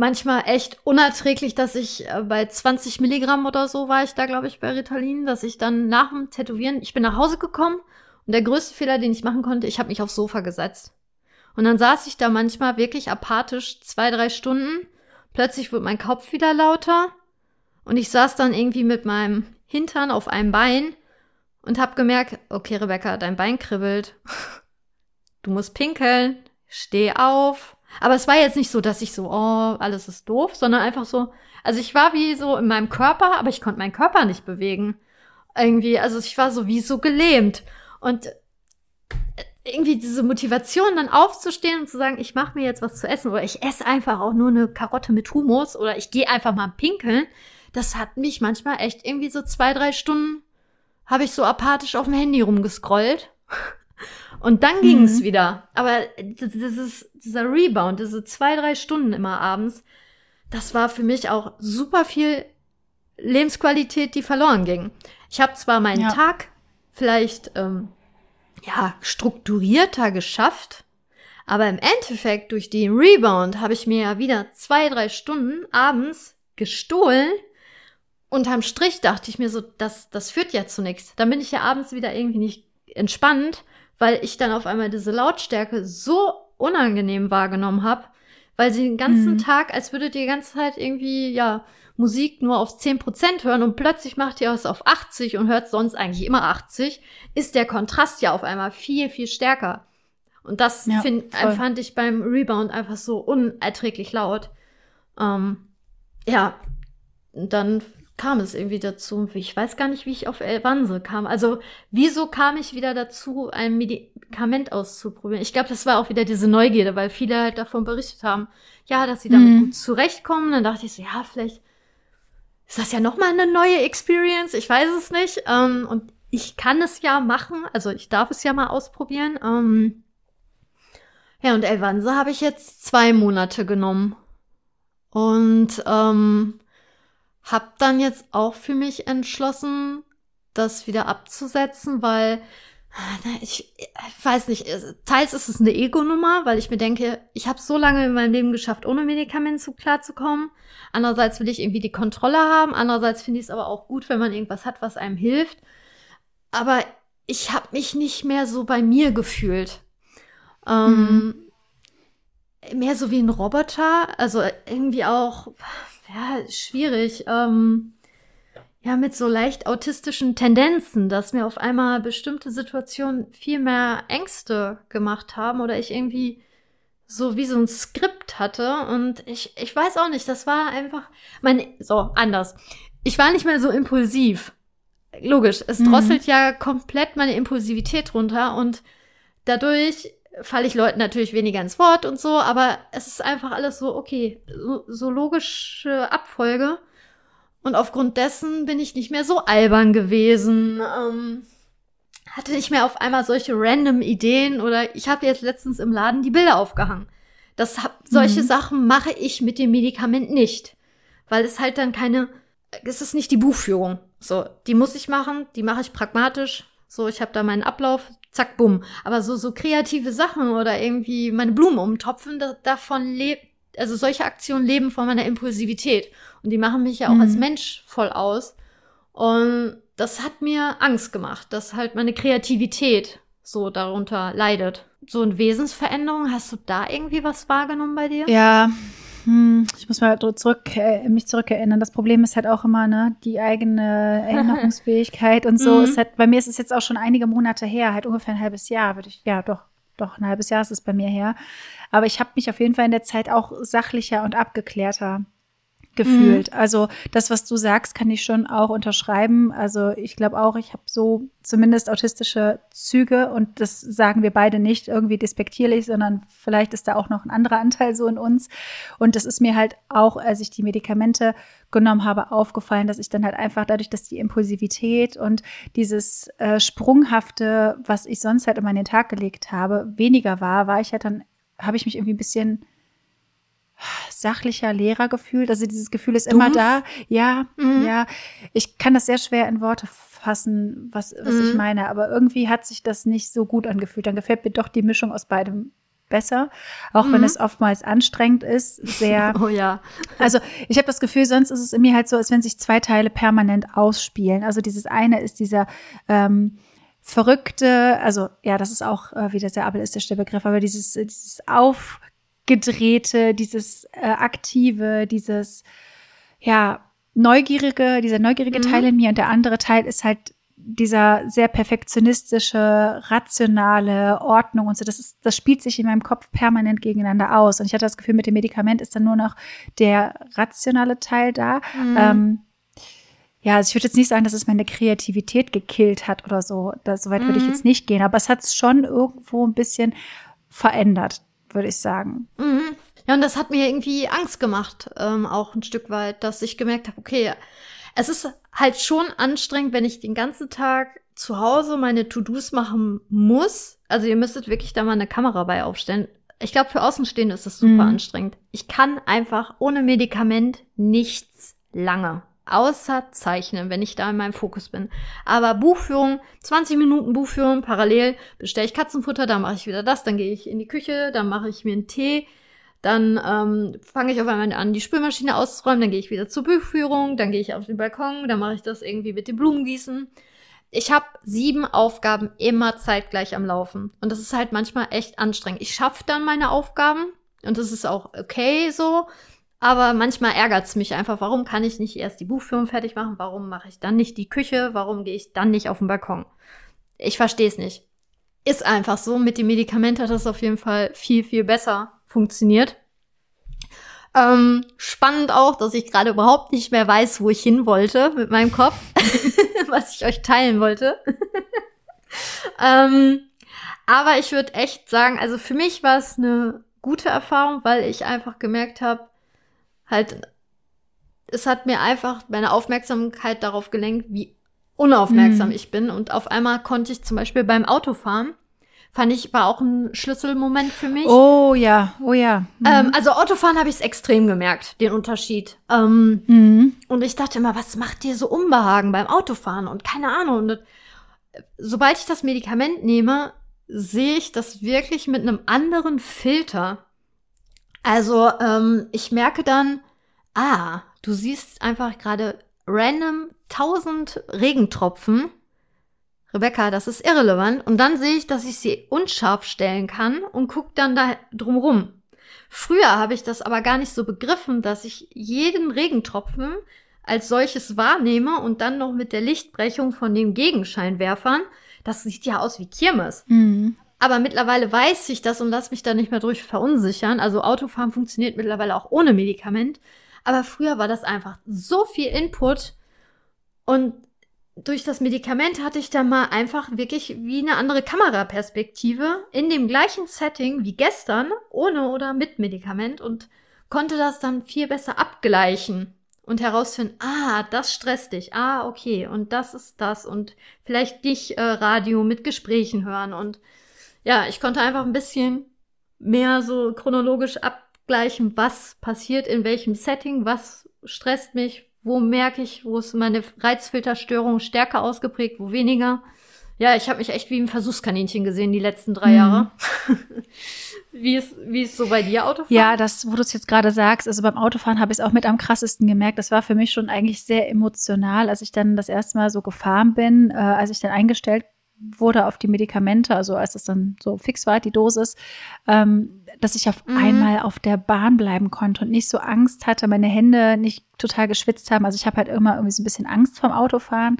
S2: manchmal echt unerträglich, dass ich äh, bei 20 Milligramm oder so war ich da, glaube ich, bei Ritalin, dass ich dann nach dem Tätowieren, ich bin nach Hause gekommen und der größte Fehler, den ich machen konnte, ich habe mich aufs Sofa gesetzt. Und dann saß ich da manchmal wirklich apathisch zwei, drei Stunden. Plötzlich wurde mein Kopf wieder lauter und ich saß dann irgendwie mit meinem Hintern auf einem Bein und habe gemerkt, okay, Rebecca, dein Bein kribbelt. Du musst pinkeln, steh auf, aber es war jetzt nicht so, dass ich so, oh, alles ist doof, sondern einfach so, also ich war wie so in meinem Körper, aber ich konnte meinen Körper nicht bewegen. Irgendwie, also ich war so wie so gelähmt. Und äh, irgendwie diese Motivation, dann aufzustehen und zu sagen, ich mache mir jetzt was zu essen oder ich esse einfach auch nur eine Karotte mit Humus oder ich gehe einfach mal pinkeln, das hat mich manchmal echt irgendwie so zwei, drei Stunden habe ich so apathisch auf dem Handy rumgescrollt und dann ging es mhm. wieder. Aber das ist, dieser Rebound, diese zwei, drei Stunden immer abends, das war für mich auch super viel Lebensqualität, die verloren ging. Ich habe zwar meinen ja. Tag vielleicht ähm, ja strukturierter geschafft, aber im Endeffekt durch den Rebound habe ich mir ja wieder zwei, drei Stunden abends gestohlen. Unterm Strich dachte ich mir so, das, das führt ja zu nichts. Dann bin ich ja abends wieder irgendwie nicht entspannt weil ich dann auf einmal diese Lautstärke so unangenehm wahrgenommen habe, weil sie den ganzen mhm. Tag, als würdet ihr die ganze Zeit irgendwie, ja, Musik nur auf 10% hören und plötzlich macht ihr es auf 80 und hört sonst eigentlich immer 80, ist der Kontrast ja auf einmal viel, viel stärker. Und das ja, find, fand ich beim Rebound einfach so unerträglich laut. Ähm, ja, dann kam es irgendwie dazu. Ich weiß gar nicht, wie ich auf Elvanse kam. Also, wieso kam ich wieder dazu, ein Medikament auszuprobieren? Ich glaube, das war auch wieder diese Neugierde, weil viele halt davon berichtet haben, ja, dass sie damit mhm. gut zurechtkommen. Dann dachte ich so, ja, vielleicht ist das ja noch mal eine neue Experience. Ich weiß es nicht. Ähm, und ich kann es ja machen. Also, ich darf es ja mal ausprobieren. Ähm, ja, und Elvanse habe ich jetzt zwei Monate genommen. Und ähm, hab dann jetzt auch für mich entschlossen, das wieder abzusetzen, weil ich, ich weiß nicht, teils ist es eine Ego-Nummer, weil ich mir denke, ich habe so lange in meinem Leben geschafft, ohne Medikamente klarzukommen. Andererseits will ich irgendwie die Kontrolle haben. Andererseits finde ich es aber auch gut, wenn man irgendwas hat, was einem hilft. Aber ich habe mich nicht mehr so bei mir gefühlt. Ähm, mhm. Mehr so wie ein Roboter. Also irgendwie auch, ja, schwierig. Ähm, ja, mit so leicht autistischen Tendenzen, dass mir auf einmal bestimmte Situationen viel mehr Ängste gemacht haben oder ich irgendwie so wie so ein Skript hatte und ich, ich weiß auch nicht, das war einfach, mein, so, anders. Ich war nicht mehr so impulsiv. Logisch, es mhm. drosselt ja komplett meine Impulsivität runter und dadurch falle ich Leuten natürlich weniger ins Wort und so, aber es ist einfach alles so, okay, so, so logische Abfolge. Und aufgrund dessen bin ich nicht mehr so albern gewesen. Ähm, hatte nicht mehr auf einmal solche random Ideen oder ich habe jetzt letztens im Laden die Bilder aufgehangen. Das hab, solche mhm. Sachen mache ich mit dem Medikament nicht, weil es halt dann keine, es ist nicht die Buchführung. So, die muss ich machen, die mache ich pragmatisch. So, ich habe da meinen Ablauf, zack, bumm. Aber so, so kreative Sachen oder irgendwie meine Blumen umtopfen, da, davon lebt, also solche Aktionen leben von meiner Impulsivität. Und die machen mich ja auch mhm. als Mensch voll aus. Und das hat mir Angst gemacht, dass halt meine Kreativität so darunter leidet. So eine Wesensveränderung, hast du da irgendwie was wahrgenommen bei dir?
S1: Ja, hm, ich muss mal zurück, äh, mich zurückerinnern. Das Problem ist halt auch immer, ne, die eigene Erinnerungsfähigkeit und so. Mhm. Ist halt, bei mir ist es jetzt auch schon einige Monate her, halt ungefähr ein halbes Jahr, würde ich, ja, doch, doch, ein halbes Jahr ist es bei mir her. Aber ich habe mich auf jeden Fall in der Zeit auch sachlicher und abgeklärter gefühlt. Mhm. Also das, was du sagst, kann ich schon auch unterschreiben. Also ich glaube auch, ich habe so zumindest autistische Züge und das sagen wir beide nicht irgendwie despektierlich, sondern vielleicht ist da auch noch ein anderer Anteil so in uns. Und das ist mir halt auch, als ich die Medikamente genommen habe, aufgefallen, dass ich dann halt einfach dadurch, dass die Impulsivität und dieses äh, Sprunghafte, was ich sonst halt immer in den Tag gelegt habe, weniger war, war ich halt dann, habe ich mich irgendwie ein bisschen sachlicher Lehrer gefühlt. Also dieses Gefühl ist Dumpf. immer da. Ja, mhm. ja. Ich kann das sehr schwer in Worte fassen, was, was mhm. ich meine. Aber irgendwie hat sich das nicht so gut angefühlt. Dann gefällt mir doch die Mischung aus beidem besser, auch mhm. wenn es oftmals anstrengend ist, sehr.
S2: Oh ja.
S1: Also ich habe das Gefühl, sonst ist es in mir halt so, als wenn sich zwei Teile permanent ausspielen. Also dieses eine ist dieser ähm, verrückte, also ja, das ist auch äh, wieder sehr ableistisch der Begriff, aber dieses, dieses aufgedrehte, dieses äh, aktive, dieses ja neugierige, dieser neugierige mhm. Teil in mir und der andere Teil ist halt dieser sehr perfektionistische, rationale Ordnung und so, das ist, das spielt sich in meinem Kopf permanent gegeneinander aus. Und ich hatte das Gefühl, mit dem Medikament ist dann nur noch der rationale Teil da. Mhm. Ähm, ja, also ich würde jetzt nicht sagen, dass es meine Kreativität gekillt hat oder so. Da, so weit mhm. würde ich mhm. jetzt nicht gehen, aber es hat es schon irgendwo ein bisschen verändert, würde ich sagen.
S2: Mhm. Ja, und das hat mir irgendwie Angst gemacht, ähm, auch ein Stück weit, dass ich gemerkt habe, okay, es ist halt schon anstrengend, wenn ich den ganzen Tag zu Hause meine To-Dos machen muss. Also ihr müsstet wirklich da mal eine Kamera bei aufstellen. Ich glaube, für Außenstehende ist das super mhm. anstrengend. Ich kann einfach ohne Medikament nichts lange. Außer zeichnen, wenn ich da in meinem Fokus bin. Aber Buchführung, 20 Minuten Buchführung, parallel bestelle ich Katzenfutter, dann mache ich wieder das, dann gehe ich in die Küche, dann mache ich mir einen Tee, dann ähm, fange ich auf einmal an, die Spülmaschine auszuräumen, dann gehe ich wieder zur Buchführung, dann gehe ich auf den Balkon, dann mache ich das irgendwie mit dem Blumengießen. Ich habe sieben Aufgaben immer zeitgleich am Laufen. Und das ist halt manchmal echt anstrengend. Ich schaffe dann meine Aufgaben und das ist auch okay so. Aber manchmal ärgert es mich einfach, warum kann ich nicht erst die Buchführung fertig machen? Warum mache ich dann nicht die Küche? Warum gehe ich dann nicht auf den Balkon? Ich verstehe es nicht. Ist einfach so. Mit dem Medikament hat das auf jeden Fall viel, viel besser funktioniert. Ähm, spannend auch, dass ich gerade überhaupt nicht mehr weiß, wo ich hin wollte mit meinem Kopf, was ich euch teilen wollte. ähm, aber ich würde echt sagen, also für mich war es eine gute Erfahrung, weil ich einfach gemerkt habe, halt, es hat mir einfach meine Aufmerksamkeit darauf gelenkt, wie unaufmerksam mhm. ich bin. Und auf einmal konnte ich zum Beispiel beim Autofahren fand ich, war auch ein Schlüsselmoment für mich.
S1: Oh ja, oh ja.
S2: Mhm. Ähm, also Autofahren habe ich es extrem gemerkt, den Unterschied. Ähm, mhm. Und ich dachte immer, was macht dir so Unbehagen beim Autofahren? Und keine Ahnung. Und sobald ich das Medikament nehme, sehe ich das wirklich mit einem anderen Filter. Also ähm, ich merke dann, ah, du siehst einfach gerade random tausend Regentropfen Rebecca, das ist irrelevant. Und dann sehe ich, dass ich sie unscharf stellen kann und gucke dann da drumrum. Früher habe ich das aber gar nicht so begriffen, dass ich jeden Regentropfen als solches wahrnehme und dann noch mit der Lichtbrechung von den Gegenscheinwerfern. Das sieht ja aus wie Kirmes. Mhm. Aber mittlerweile weiß ich das und lass mich da nicht mehr durch verunsichern. Also Autofahren funktioniert mittlerweile auch ohne Medikament. Aber früher war das einfach so viel Input und durch das Medikament hatte ich da mal einfach wirklich wie eine andere Kameraperspektive in dem gleichen Setting wie gestern, ohne oder mit Medikament und konnte das dann viel besser abgleichen und herausfinden, ah, das stresst dich, ah, okay, und das ist das und vielleicht dich äh, Radio mit Gesprächen hören und ja, ich konnte einfach ein bisschen mehr so chronologisch abgleichen, was passiert in welchem Setting, was stresst mich, wo merke ich, wo ist meine Reizfilterstörung stärker ausgeprägt, wo weniger. Ja, ich habe mich echt wie ein Versuchskaninchen gesehen die letzten drei mhm. Jahre. wie, ist, wie ist so bei dir Autofahren?
S1: Ja, das, wo du es jetzt gerade sagst, also beim Autofahren habe ich es auch mit am krassesten gemerkt. Das war für mich schon eigentlich sehr emotional, als ich dann das erste Mal so gefahren bin, äh, als ich dann eingestellt wurde auf die Medikamente, also als es dann so fix war, die Dosis, ähm, dass ich auf mhm. einmal auf der Bahn bleiben konnte und nicht so Angst hatte, meine Hände nicht total geschwitzt haben. Also ich habe halt immer irgendwie so ein bisschen Angst vorm Autofahren,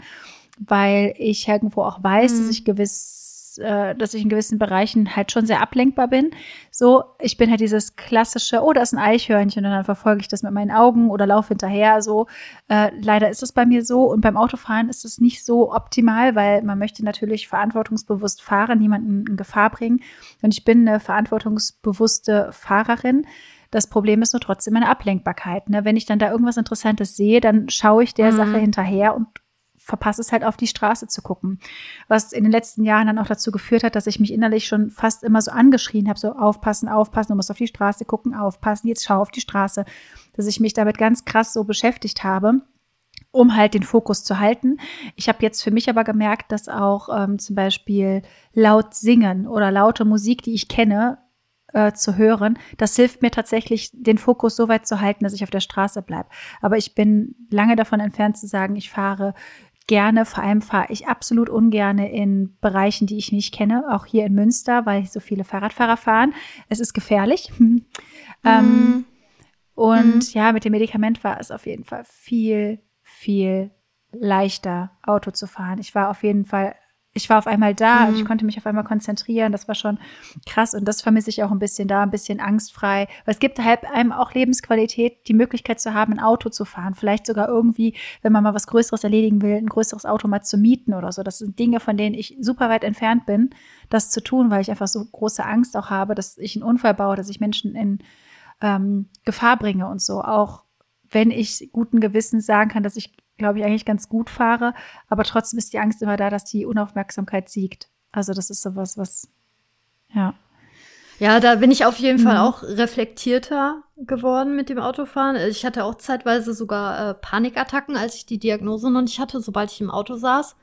S1: weil ich irgendwo auch weiß, mhm. dass ich gewiss dass, äh, dass ich in gewissen Bereichen halt schon sehr ablenkbar bin. So, ich bin halt dieses klassische, oh, da ist ein Eichhörnchen und dann verfolge ich das mit meinen Augen oder laufe hinterher. So, äh, leider ist es bei mir so und beim Autofahren ist es nicht so optimal, weil man möchte natürlich verantwortungsbewusst fahren, niemanden in Gefahr bringen. Und ich bin eine verantwortungsbewusste Fahrerin. Das Problem ist nur trotzdem meine Ablenkbarkeit. Ne? Wenn ich dann da irgendwas Interessantes sehe, dann schaue ich der mhm. Sache hinterher und verpasse es halt auf die Straße zu gucken. Was in den letzten Jahren dann auch dazu geführt hat, dass ich mich innerlich schon fast immer so angeschrien habe, so aufpassen, aufpassen, du musst auf die Straße gucken, aufpassen, jetzt schau auf die Straße, dass ich mich damit ganz krass so beschäftigt habe um halt den Fokus zu halten. Ich habe jetzt für mich aber gemerkt, dass auch ähm, zum Beispiel laut singen oder laute Musik, die ich kenne, äh, zu hören, das hilft mir tatsächlich, den Fokus so weit zu halten, dass ich auf der Straße bleibe. Aber ich bin lange davon entfernt zu sagen, ich fahre gerne, vor allem fahre ich absolut ungerne in Bereichen, die ich nicht kenne, auch hier in Münster, weil so viele Fahrradfahrer fahren. Es ist gefährlich. Hm. Ähm, mhm. und mhm. ja, mit dem Medikament war es auf jeden Fall viel, viel leichter, Auto zu fahren. Ich war auf jeden Fall ich war auf einmal da mhm. und ich konnte mich auf einmal konzentrieren. Das war schon krass und das vermisse ich auch ein bisschen da, ein bisschen angstfrei. Weil es gibt halt einem auch Lebensqualität, die Möglichkeit zu haben, ein Auto zu fahren. Vielleicht sogar irgendwie, wenn man mal was Größeres erledigen will, ein größeres Auto mal zu mieten oder so. Das sind Dinge, von denen ich super weit entfernt bin, das zu tun, weil ich einfach so große Angst auch habe, dass ich einen Unfall baue, dass ich Menschen in ähm, Gefahr bringe und so. Auch wenn ich guten Gewissens sagen kann, dass ich glaube ich, eigentlich ganz gut fahre. Aber trotzdem ist die Angst immer da, dass die Unaufmerksamkeit siegt. Also das ist sowas, was, ja.
S2: Ja, da bin ich auf jeden mhm. Fall auch reflektierter geworden mit dem Autofahren. Ich hatte auch zeitweise sogar äh, Panikattacken, als ich die Diagnose noch nicht hatte, sobald ich im Auto saß.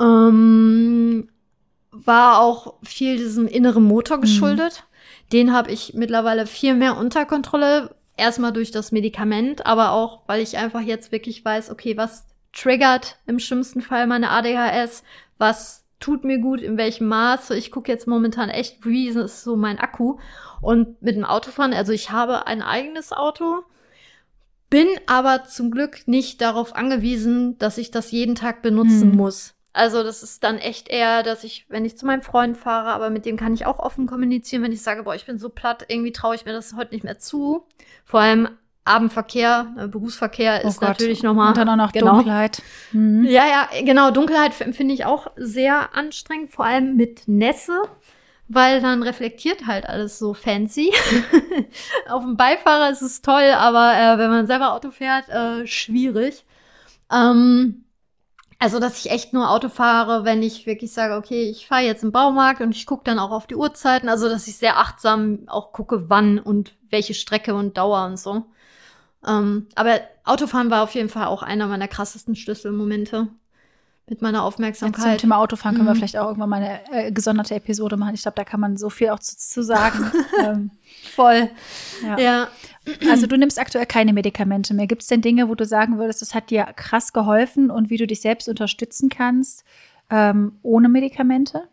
S2: Ähm, war auch viel diesem inneren Motor mhm. geschuldet. Mhm. Den habe ich mittlerweile viel mehr unter Kontrolle, erstmal durch das Medikament, aber auch, weil ich einfach jetzt wirklich weiß, okay, was triggert im schlimmsten Fall meine ADHS, was tut mir gut, in welchem Maße. Ich gucke jetzt momentan echt, wie ist so mein Akku. Und mit dem Autofahren, also ich habe ein eigenes Auto, bin aber zum Glück nicht darauf angewiesen, dass ich das jeden Tag benutzen hm. muss. Also das ist dann echt eher, dass ich, wenn ich zu meinem Freund fahre, aber mit dem kann ich auch offen kommunizieren, wenn ich sage, boah, ich bin so platt, irgendwie traue ich mir das heute nicht mehr zu. Vor allem Abendverkehr, äh, Berufsverkehr oh ist Gott. natürlich nochmal.
S1: Und dann auch noch genau. Dunkelheit.
S2: Mhm. Ja, ja, genau. Dunkelheit finde ich auch sehr anstrengend, vor allem mit Nässe, weil dann reflektiert halt alles so fancy. Auf dem Beifahrer ist es toll, aber äh, wenn man selber Auto fährt, äh, schwierig. Ähm, also, dass ich echt nur Auto fahre, wenn ich wirklich sage, okay, ich fahre jetzt im Baumarkt und ich gucke dann auch auf die Uhrzeiten. Also, dass ich sehr achtsam auch gucke, wann und welche Strecke und Dauer und so. Ähm, aber Autofahren war auf jeden Fall auch einer meiner krassesten Schlüsselmomente mit meiner Aufmerksamkeit.
S1: zum Thema Autofahren können mhm. wir vielleicht auch irgendwann mal eine äh, gesonderte Episode machen. Ich glaube, da kann man so viel auch zu, zu sagen.
S2: ähm, Voll.
S1: Ja. ja. Also du nimmst aktuell keine Medikamente mehr. Gibt es denn Dinge, wo du sagen würdest, das hat dir krass geholfen und wie du dich selbst unterstützen kannst ähm, ohne Medikamente?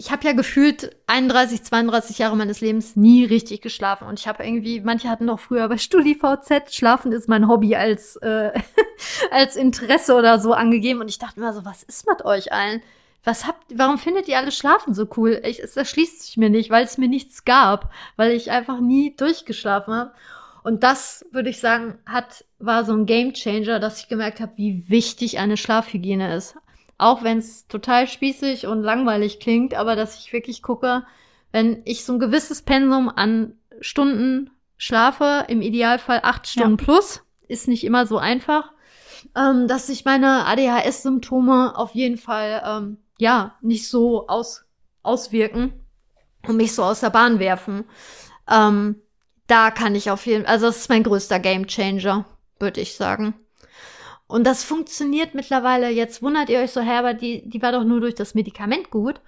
S2: ich habe ja gefühlt 31, 32 Jahre meines Lebens nie richtig geschlafen. Und ich habe irgendwie, manche hatten noch früher bei StudiVZ, Schlafen ist mein Hobby als, äh, als Interesse oder so angegeben. Und ich dachte mir so, was ist mit euch allen? Was habt, warum findet ihr alle Schlafen so cool? Ich, es erschließt sich mir nicht, weil es mir nichts gab, weil ich einfach nie durchgeschlafen habe. Und das, würde ich sagen, hat, war so ein Game Changer, dass ich gemerkt habe, wie wichtig eine Schlafhygiene ist. Auch wenn es total spießig und langweilig klingt, aber dass ich wirklich gucke, wenn ich so ein gewisses Pensum an Stunden schlafe, im Idealfall acht Stunden ja. plus, ist nicht immer so einfach, ähm, dass sich meine ADHS-Symptome auf jeden Fall ähm, ja nicht so aus auswirken und mich so aus der Bahn werfen. Ähm, da kann ich auf jeden Fall, also das ist mein größter Game Changer, würde ich sagen. Und das funktioniert mittlerweile. Jetzt wundert ihr euch so, Herbert, die, die war doch nur durch das Medikament gut.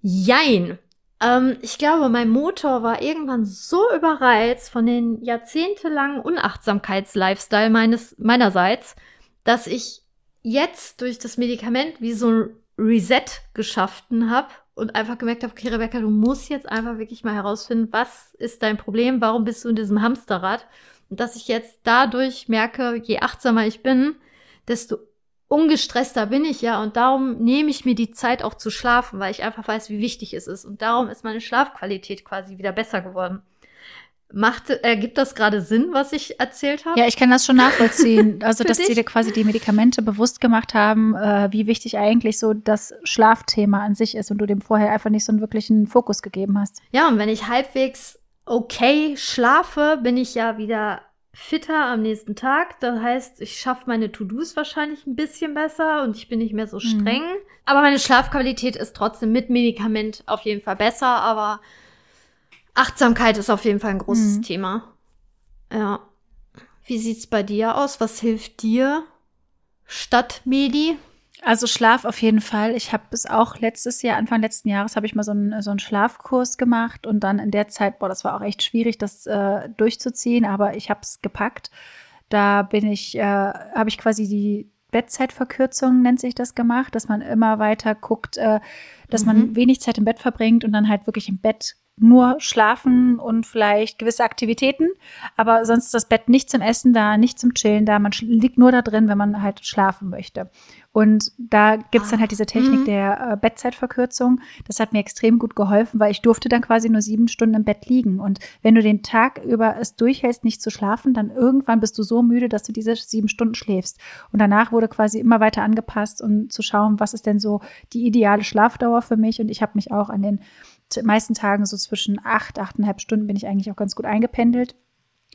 S2: Jein. Ähm, ich glaube, mein Motor war irgendwann so überreizt von den jahrzehntelangen Unachtsamkeits-Lifestyle meines, meinerseits, dass ich jetzt durch das Medikament wie so ein Reset geschaffen habe und einfach gemerkt habe, okay, Rebecca, du musst jetzt einfach wirklich mal herausfinden, was ist dein Problem, warum bist du in diesem Hamsterrad? Und dass ich jetzt dadurch merke, je achtsamer ich bin, desto ungestresster bin ich ja und darum nehme ich mir die Zeit auch zu schlafen, weil ich einfach weiß, wie wichtig es ist. Und darum ist meine Schlafqualität quasi wieder besser geworden. Macht, ergibt das gerade Sinn, was ich erzählt habe?
S1: Ja, ich kann das schon nachvollziehen. Also, dass die dir quasi die Medikamente bewusst gemacht haben, äh, wie wichtig eigentlich so das Schlafthema an sich ist und du dem vorher einfach nicht so einen wirklichen Fokus gegeben hast.
S2: Ja, und wenn ich halbwegs okay schlafe, bin ich ja wieder fitter am nächsten Tag. Das heißt, ich schaffe meine To-Dos wahrscheinlich ein bisschen besser und ich bin nicht mehr so mhm. streng. Mhm. Aber meine Schlafqualität ist trotzdem mit Medikament auf jeden Fall besser. Aber Achtsamkeit ist auf jeden Fall ein großes mhm. Thema. Ja. Wie sieht's bei dir aus? Was hilft dir statt Medi?
S1: Also Schlaf auf jeden Fall. Ich habe es auch letztes Jahr, Anfang letzten Jahres, habe ich mal so einen, so einen Schlafkurs gemacht und dann in der Zeit, boah, das war auch echt schwierig, das äh, durchzuziehen, aber ich habe es gepackt. Da bin ich, äh, habe ich quasi die Bettzeitverkürzung, nennt sich das, gemacht, dass man immer weiter guckt, äh, dass mhm. man wenig Zeit im Bett verbringt und dann halt wirklich im Bett nur schlafen und vielleicht gewisse Aktivitäten, aber sonst ist das Bett nicht zum Essen da, nicht zum Chillen da. Man liegt nur da drin, wenn man halt schlafen möchte. Und da gibt's dann halt diese Technik mhm. der äh, Bettzeitverkürzung. Das hat mir extrem gut geholfen, weil ich durfte dann quasi nur sieben Stunden im Bett liegen. Und wenn du den Tag über es durchhältst, nicht zu schlafen, dann irgendwann bist du so müde, dass du diese sieben Stunden schläfst. Und danach wurde quasi immer weiter angepasst, um zu schauen, was ist denn so die ideale Schlafdauer für mich. Und ich habe mich auch an den meisten Tagen so zwischen acht, achteinhalb Stunden bin ich eigentlich auch ganz gut eingependelt.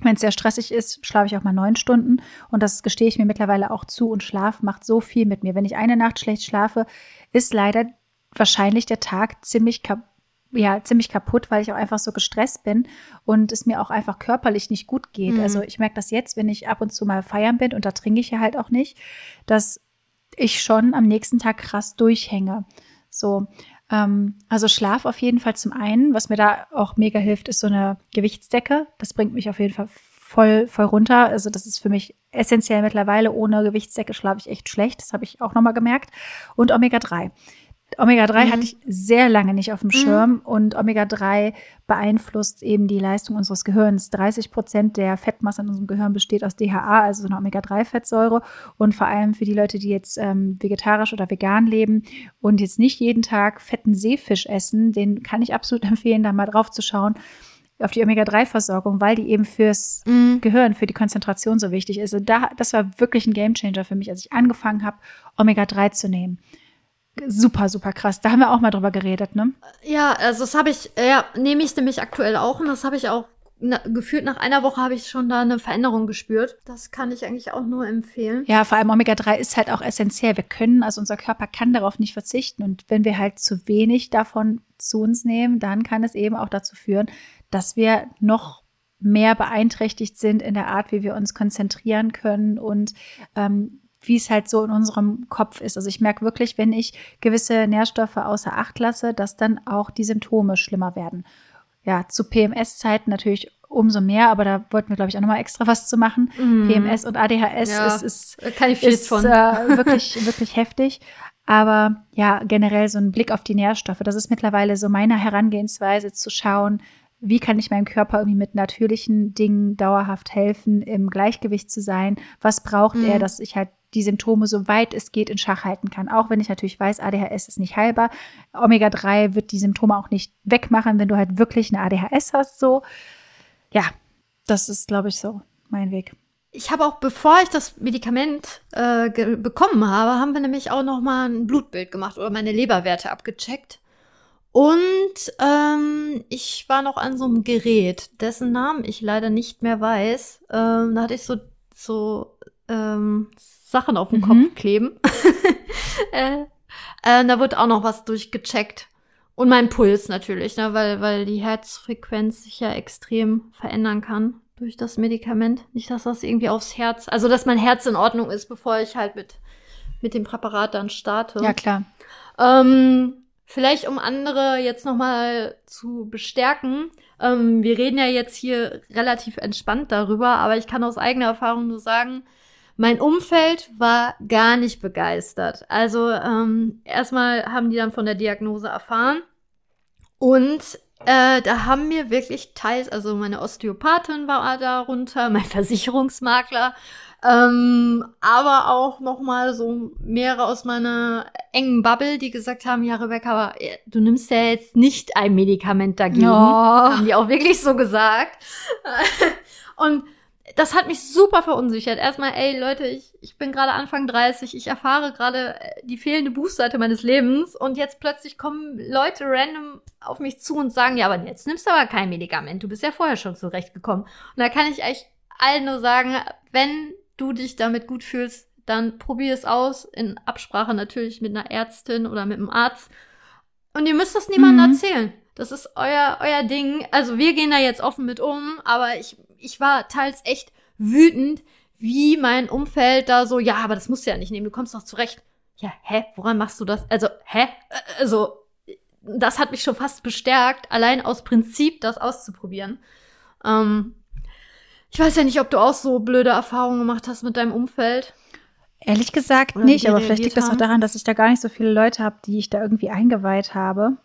S1: Wenn es sehr stressig ist, schlafe ich auch mal neun Stunden. Und das gestehe ich mir mittlerweile auch zu. Und Schlaf macht so viel mit mir. Wenn ich eine Nacht schlecht schlafe, ist leider wahrscheinlich der Tag ziemlich kaputt ja, ziemlich kaputt, weil ich auch einfach so gestresst bin und es mir auch einfach körperlich nicht gut geht. Mhm. Also ich merke das jetzt, wenn ich ab und zu mal feiern bin und da trinke ich ja halt auch nicht, dass ich schon am nächsten Tag krass durchhänge. So. Ähm, also Schlaf auf jeden Fall zum einen. Was mir da auch mega hilft, ist so eine Gewichtsdecke. Das bringt mich auf jeden Fall voll, voll runter. Also das ist für mich essentiell mittlerweile. Ohne Gewichtsdecke schlafe ich echt schlecht. Das habe ich auch nochmal gemerkt. Und Omega-3. Omega-3 mhm. hatte ich sehr lange nicht auf dem mhm. Schirm mhm. und Omega-3 beeinflusst eben die Leistung unseres Gehirns. 30 Prozent der Fettmasse in unserem Gehirn besteht aus DHA, also so einer Omega-3-Fettsäure. Und vor allem für die Leute, die jetzt ähm, vegetarisch oder vegan leben und jetzt nicht jeden Tag fetten Seefisch essen, den kann ich absolut empfehlen, da mal drauf zu schauen auf die Omega-3-Versorgung, weil die eben fürs mm. Gehirn, für die Konzentration so wichtig ist. Und da, das war wirklich ein Gamechanger für mich, als ich angefangen habe, Omega-3 zu nehmen super, super krass. Da haben wir auch mal drüber geredet, ne?
S2: Ja, also das habe ich, ja, nehme ich nämlich aktuell auch und das habe ich auch na, gefühlt nach einer Woche habe ich schon da eine Veränderung gespürt. Das kann ich eigentlich auch nur empfehlen.
S1: Ja, vor allem Omega-3 ist halt auch essentiell. Wir können, also unser Körper kann darauf nicht verzichten. Und wenn wir halt zu wenig davon zu uns nehmen, dann kann es eben auch dazu führen, dass wir noch mehr beeinträchtigt sind in der Art, wie wir uns konzentrieren können und ähm, wie es halt so in unserem Kopf ist. Also ich merke wirklich, wenn ich gewisse Nährstoffe außer Acht lasse, dass dann auch die Symptome schlimmer werden. Ja, zu PMS-Zeiten natürlich umso mehr, aber da wollten wir, glaube ich, auch nochmal extra was zu machen. Mm. PMS und ADHS ja, ist, ist,
S2: kann ich ist von.
S1: Äh, wirklich, wirklich heftig. Aber ja, generell so ein Blick auf die Nährstoffe, das ist mittlerweile so meine Herangehensweise zu schauen, wie kann ich meinem Körper irgendwie mit natürlichen Dingen dauerhaft helfen, im Gleichgewicht zu sein? Was braucht mhm. er, dass ich halt die Symptome so weit es geht in Schach halten kann. Auch wenn ich natürlich weiß, ADHS ist nicht heilbar. Omega-3 wird die Symptome auch nicht wegmachen, wenn du halt wirklich eine ADHS hast. So, ja, das ist, glaube ich, so mein Weg.
S2: Ich habe auch, bevor ich das Medikament äh, bekommen habe, haben wir nämlich auch noch mal ein Blutbild gemacht oder meine Leberwerte abgecheckt. Und ähm, ich war noch an so einem Gerät, dessen Namen ich leider nicht mehr weiß. Ähm, da hatte ich so, so ähm, Sachen auf dem mhm. Kopf kleben. äh, äh, da wird auch noch was durchgecheckt. Und mein Puls natürlich, ne, weil, weil die Herzfrequenz sich ja extrem verändern kann durch das Medikament. Nicht, dass das irgendwie aufs Herz, also dass mein Herz in Ordnung ist, bevor ich halt mit, mit dem Präparat dann starte.
S1: Ja, klar.
S2: Ähm, Vielleicht um andere jetzt nochmal zu bestärken. Ähm, wir reden ja jetzt hier relativ entspannt darüber, aber ich kann aus eigener Erfahrung nur sagen, mein Umfeld war gar nicht begeistert. Also ähm, erstmal haben die dann von der Diagnose erfahren und äh, da haben mir wirklich teils, also meine Osteopathin war darunter, mein Versicherungsmakler, Ähm, aber auch noch mal so mehrere aus meiner engen Bubble, die gesagt haben, ja, Rebecca, aber äh, du nimmst ja jetzt nicht ein Medikament dagegen.
S1: Oh.
S2: Haben die auch wirklich so gesagt. Und das hat mich super verunsichert. Erstmal, ey Leute, ich, ich bin gerade Anfang 30, ich erfahre gerade äh, die fehlende Buchseite meines Lebens und jetzt plötzlich kommen Leute random auf mich zu und sagen, ja, aber jetzt nimmst du aber kein Medikament, du bist ja vorher schon zurechtgekommen. Und da kann ich eigentlich allen nur sagen, wenn du dich damit gut fühlst, dann probier es aus, in Absprache natürlich mit einer Ärztin oder mit einem Arzt. Und ihr müsst das niemandem
S1: Mhm.
S2: erzählen. Das ist euer, euer Ding. Also wir gehen da jetzt offen mit um, aber ich, ich war teils echt wütend, wie mein Umfeld da so, ja, aber das musst du ja nicht nehmen, du kommst doch zurecht. Ja, hä? Woran machst du das? Also, hä? Also, das hat mich schon fast bestärkt, allein aus Prinzip das auszuprobieren. Ähm, ich weiß ja nicht, ob du auch so blöde Erfahrungen gemacht hast mit deinem Umfeld.
S1: Ehrlich gesagt
S2: Oder
S1: nicht, aber vielleicht liegt das auch
S2: haben?
S1: daran, dass ich da gar nicht so viele Leute habe, die ich da irgendwie eingeweiht habe.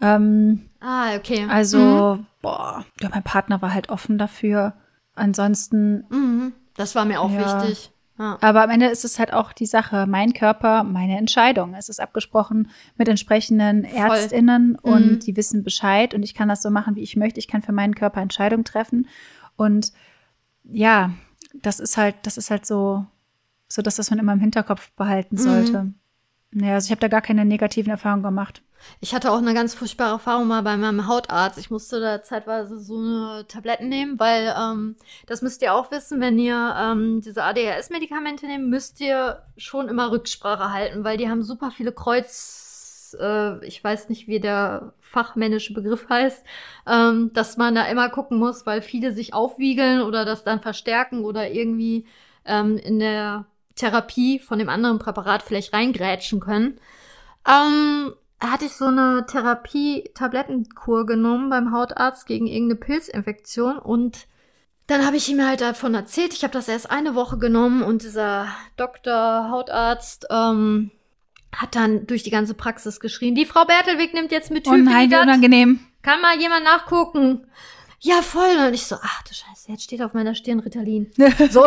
S1: Ähm,
S2: Ah, okay.
S1: also, boah, ja, mein Partner war halt offen dafür. Ansonsten,
S2: Mhm. Das war mir auch
S1: Ja.
S2: wichtig. Ja.
S1: aber am Ende ist es halt auch die Sache, mein Körper, meine Entscheidung. Es ist abgesprochen mit entsprechenden ÄrztInnen und
S2: Mhm.
S1: die wissen Bescheid und ich kann das so machen, wie ich möchte. Ich kann für meinen Körper Entscheidungen treffen. Und ja, das ist halt, das ist halt so, so dass das man immer im Hinterkopf behalten
S2: Mhm.
S1: Sollte. Ja, also ich habe da gar keine negativen Erfahrungen gemacht.
S2: Ich hatte auch eine ganz furchtbare Erfahrung mal bei meinem Hautarzt. Ich musste da zeitweise so eine Tabletten nehmen, weil ähm, das müsst ihr auch wissen, wenn ihr ähm, diese ADHS-Medikamente nehmt, müsst ihr schon immer Rücksprache halten, weil die haben super viele Kreuz, äh, ich weiß nicht, wie der fachmännische Begriff heißt, ähm, dass man da immer gucken muss, weil viele sich aufwiegeln oder das dann verstärken oder irgendwie ähm, in der Therapie von dem anderen Präparat vielleicht reingrätschen können. Ähm, hatte ich so eine Therapie-Tablettenkur genommen beim Hautarzt gegen irgendeine Pilzinfektion und dann habe ich ihm halt davon erzählt. Ich habe das erst eine Woche genommen und dieser Doktor, Hautarzt, ähm, hat dann durch die ganze Praxis geschrien, die Frau Bertelweg nimmt jetzt mit
S1: Oh nein, wie unangenehm.
S2: Kann mal jemand nachgucken? Ja, voll. Und ich so, ach du Scheiße, jetzt steht auf meiner Stirn Ritalin. So,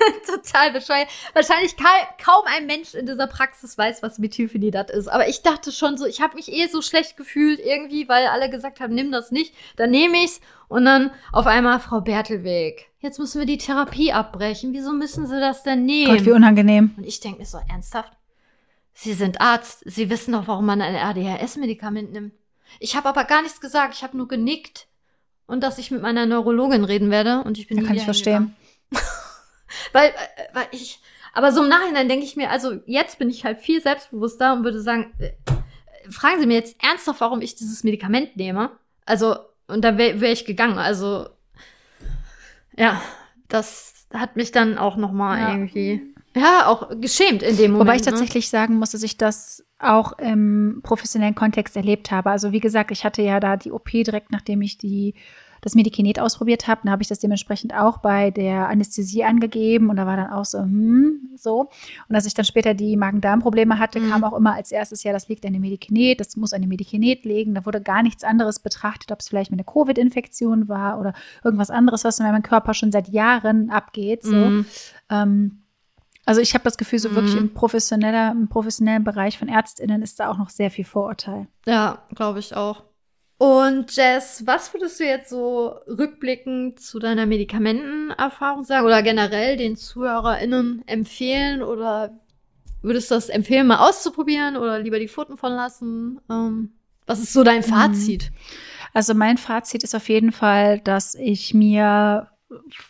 S2: total bescheuert. Wahrscheinlich ka kaum ein Mensch in dieser Praxis weiß, was Methylphenidat ist. Aber ich dachte schon so, ich habe mich eh so schlecht gefühlt irgendwie, weil alle gesagt haben, nimm das nicht. Dann nehme ich's. Und dann auf einmal Frau Bertelweg. Jetzt müssen wir die Therapie abbrechen. Wieso müssen sie das denn nehmen?
S1: Gott, wie unangenehm.
S2: Und ich denke mir so, ernsthaft? Sie sind Arzt. Sie wissen doch, warum man ein ADHS-Medikament nimmt. Ich habe aber gar nichts gesagt. Ich habe nur genickt und dass ich mit meiner Neurologin reden werde. Und ich bin
S1: Ja, kann ich verstehen.
S2: Weil, äh, weil ich, aber so im Nachhinein denke ich mir, also jetzt bin ich halt viel selbstbewusster und würde sagen, äh, fragen Sie mir jetzt ernsthaft, warum ich dieses Medikament nehme. Also, und da wäre wär ich gegangen. Also, ja, das hat mich dann auch noch mal
S1: Ja.
S2: irgendwie, ja, auch geschämt in dem Moment.
S1: Wobei ich
S2: ne?
S1: tatsächlich sagen muss, dass ich das auch im professionellen Kontext erlebt habe. Also wie gesagt, ich hatte ja da die OP direkt, nachdem ich die das Medikinet ausprobiert habe. Dann habe ich das dementsprechend auch bei der Anästhesie angegeben und da war dann auch so, hm, so. Und als ich dann später die Magen-Darm-Probleme hatte,
S2: Mhm.
S1: kam auch immer als erstes, ja, das liegt an dem Medikinet, das muss an dem Medikinet liegen. Da wurde gar nichts anderes betrachtet, ob es vielleicht eine Covid-Infektion war oder irgendwas anderes, was in meinem Körper schon seit Jahren abgeht. So.
S2: Mhm.
S1: Ähm, also ich habe das Gefühl, so wirklich
S2: Mhm.
S1: im, professioneller, im professionellen Bereich von ÄrztInnen ist da auch noch sehr viel Vorurteil.
S2: Ja, glaube ich auch. Und Jess, was würdest du jetzt so rückblickend zu deiner Medikamentenerfahrung sagen oder generell den ZuhörerInnen empfehlen oder würdest du das empfehlen, mal auszuprobieren oder lieber die Pfoten von lassen? Ähm, was ist so dein Fazit?
S1: Also mein Fazit ist auf jeden Fall, dass ich mir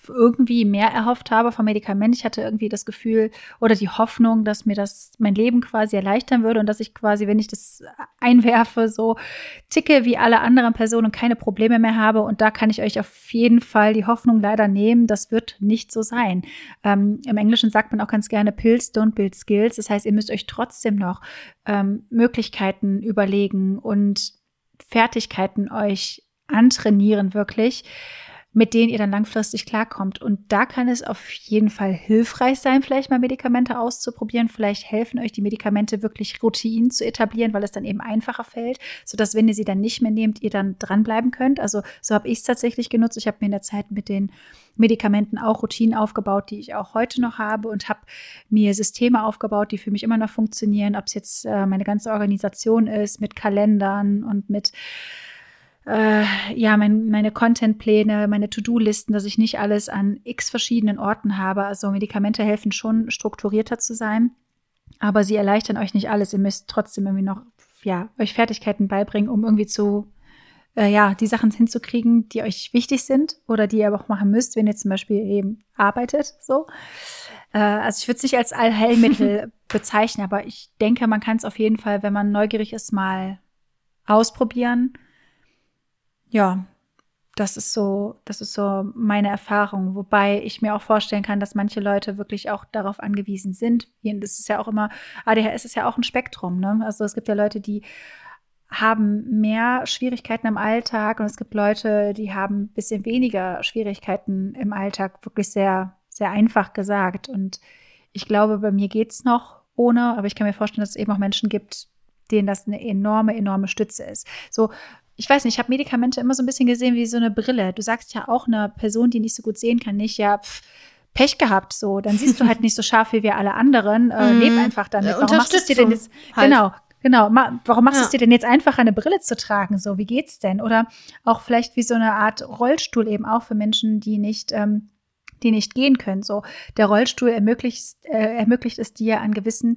S1: irgendwie mehr erhofft habe vom Medikament. Ich hatte irgendwie das Gefühl oder die Hoffnung, dass mir das mein Leben quasi erleichtern würde und dass ich quasi, wenn ich das einwerfe, so ticke wie alle anderen Personen und keine Probleme mehr habe. Und da kann ich euch auf jeden Fall die Hoffnung leider nehmen, das wird nicht so sein. Ähm, Im Englischen sagt man auch ganz gerne Pills don't build skills. Das heißt, ihr müsst euch trotzdem noch ähm, Möglichkeiten überlegen und Fertigkeiten euch antrainieren, wirklich. Mit denen ihr dann langfristig klarkommt. Und da kann es auf jeden Fall hilfreich sein, vielleicht mal Medikamente auszuprobieren. Vielleicht helfen euch die Medikamente wirklich Routinen zu etablieren, weil es dann eben einfacher fällt, sodass, wenn ihr sie dann nicht mehr nehmt, ihr dann dranbleiben könnt. Also so habe ich es tatsächlich genutzt. Ich habe mir in der Zeit mit den Medikamenten auch Routinen aufgebaut, die ich auch heute noch habe und habe mir Systeme aufgebaut, die für mich immer noch funktionieren, ob es jetzt äh, meine ganze Organisation ist, mit Kalendern und mit äh, ja, mein, meine Contentpläne, meine To-Do-Listen, dass ich nicht alles an x verschiedenen Orten habe. Also Medikamente helfen schon, strukturierter zu sein, aber sie erleichtern euch nicht alles. Ihr müsst trotzdem irgendwie noch, ja, euch Fertigkeiten beibringen, um irgendwie zu, äh, ja, die Sachen hinzukriegen, die euch wichtig sind oder die ihr auch machen müsst, wenn ihr zum Beispiel eben arbeitet, so. Äh, also ich würde es nicht als Allheilmittel bezeichnen, aber ich denke, man kann es auf jeden Fall, wenn man neugierig ist, mal ausprobieren ja, das ist so, das ist so meine Erfahrung. Wobei ich mir auch vorstellen kann, dass manche Leute wirklich auch darauf angewiesen sind. Das ist ja auch immer, ADHS ist ja auch ein Spektrum, ne? Also es gibt ja Leute, die haben mehr Schwierigkeiten im Alltag und es gibt Leute, die haben ein bisschen weniger Schwierigkeiten im Alltag, wirklich sehr, sehr einfach gesagt. Und ich glaube, bei mir geht's noch ohne, aber ich kann mir vorstellen, dass es eben auch Menschen gibt, denen das eine enorme, enorme Stütze ist. So, ich weiß nicht, ich habe Medikamente immer so ein bisschen gesehen wie so eine Brille. Du sagst ja auch einer Person, die nicht so gut sehen kann, nicht, ja, pff, Pech gehabt, so. Dann siehst du halt nicht so scharf wie wir alle anderen. Äh, mm. Leb einfach damit. Warum machst du es dir denn jetzt? Halt. Genau. Genau, warum machst du ja. es dir denn jetzt einfacher, eine Brille zu tragen? So, wie geht's denn? Oder auch vielleicht wie so eine Art Rollstuhl eben auch für Menschen, die nicht, ähm, die nicht gehen können. So, der Rollstuhl ermöglicht, äh, ermöglicht es dir an gewissen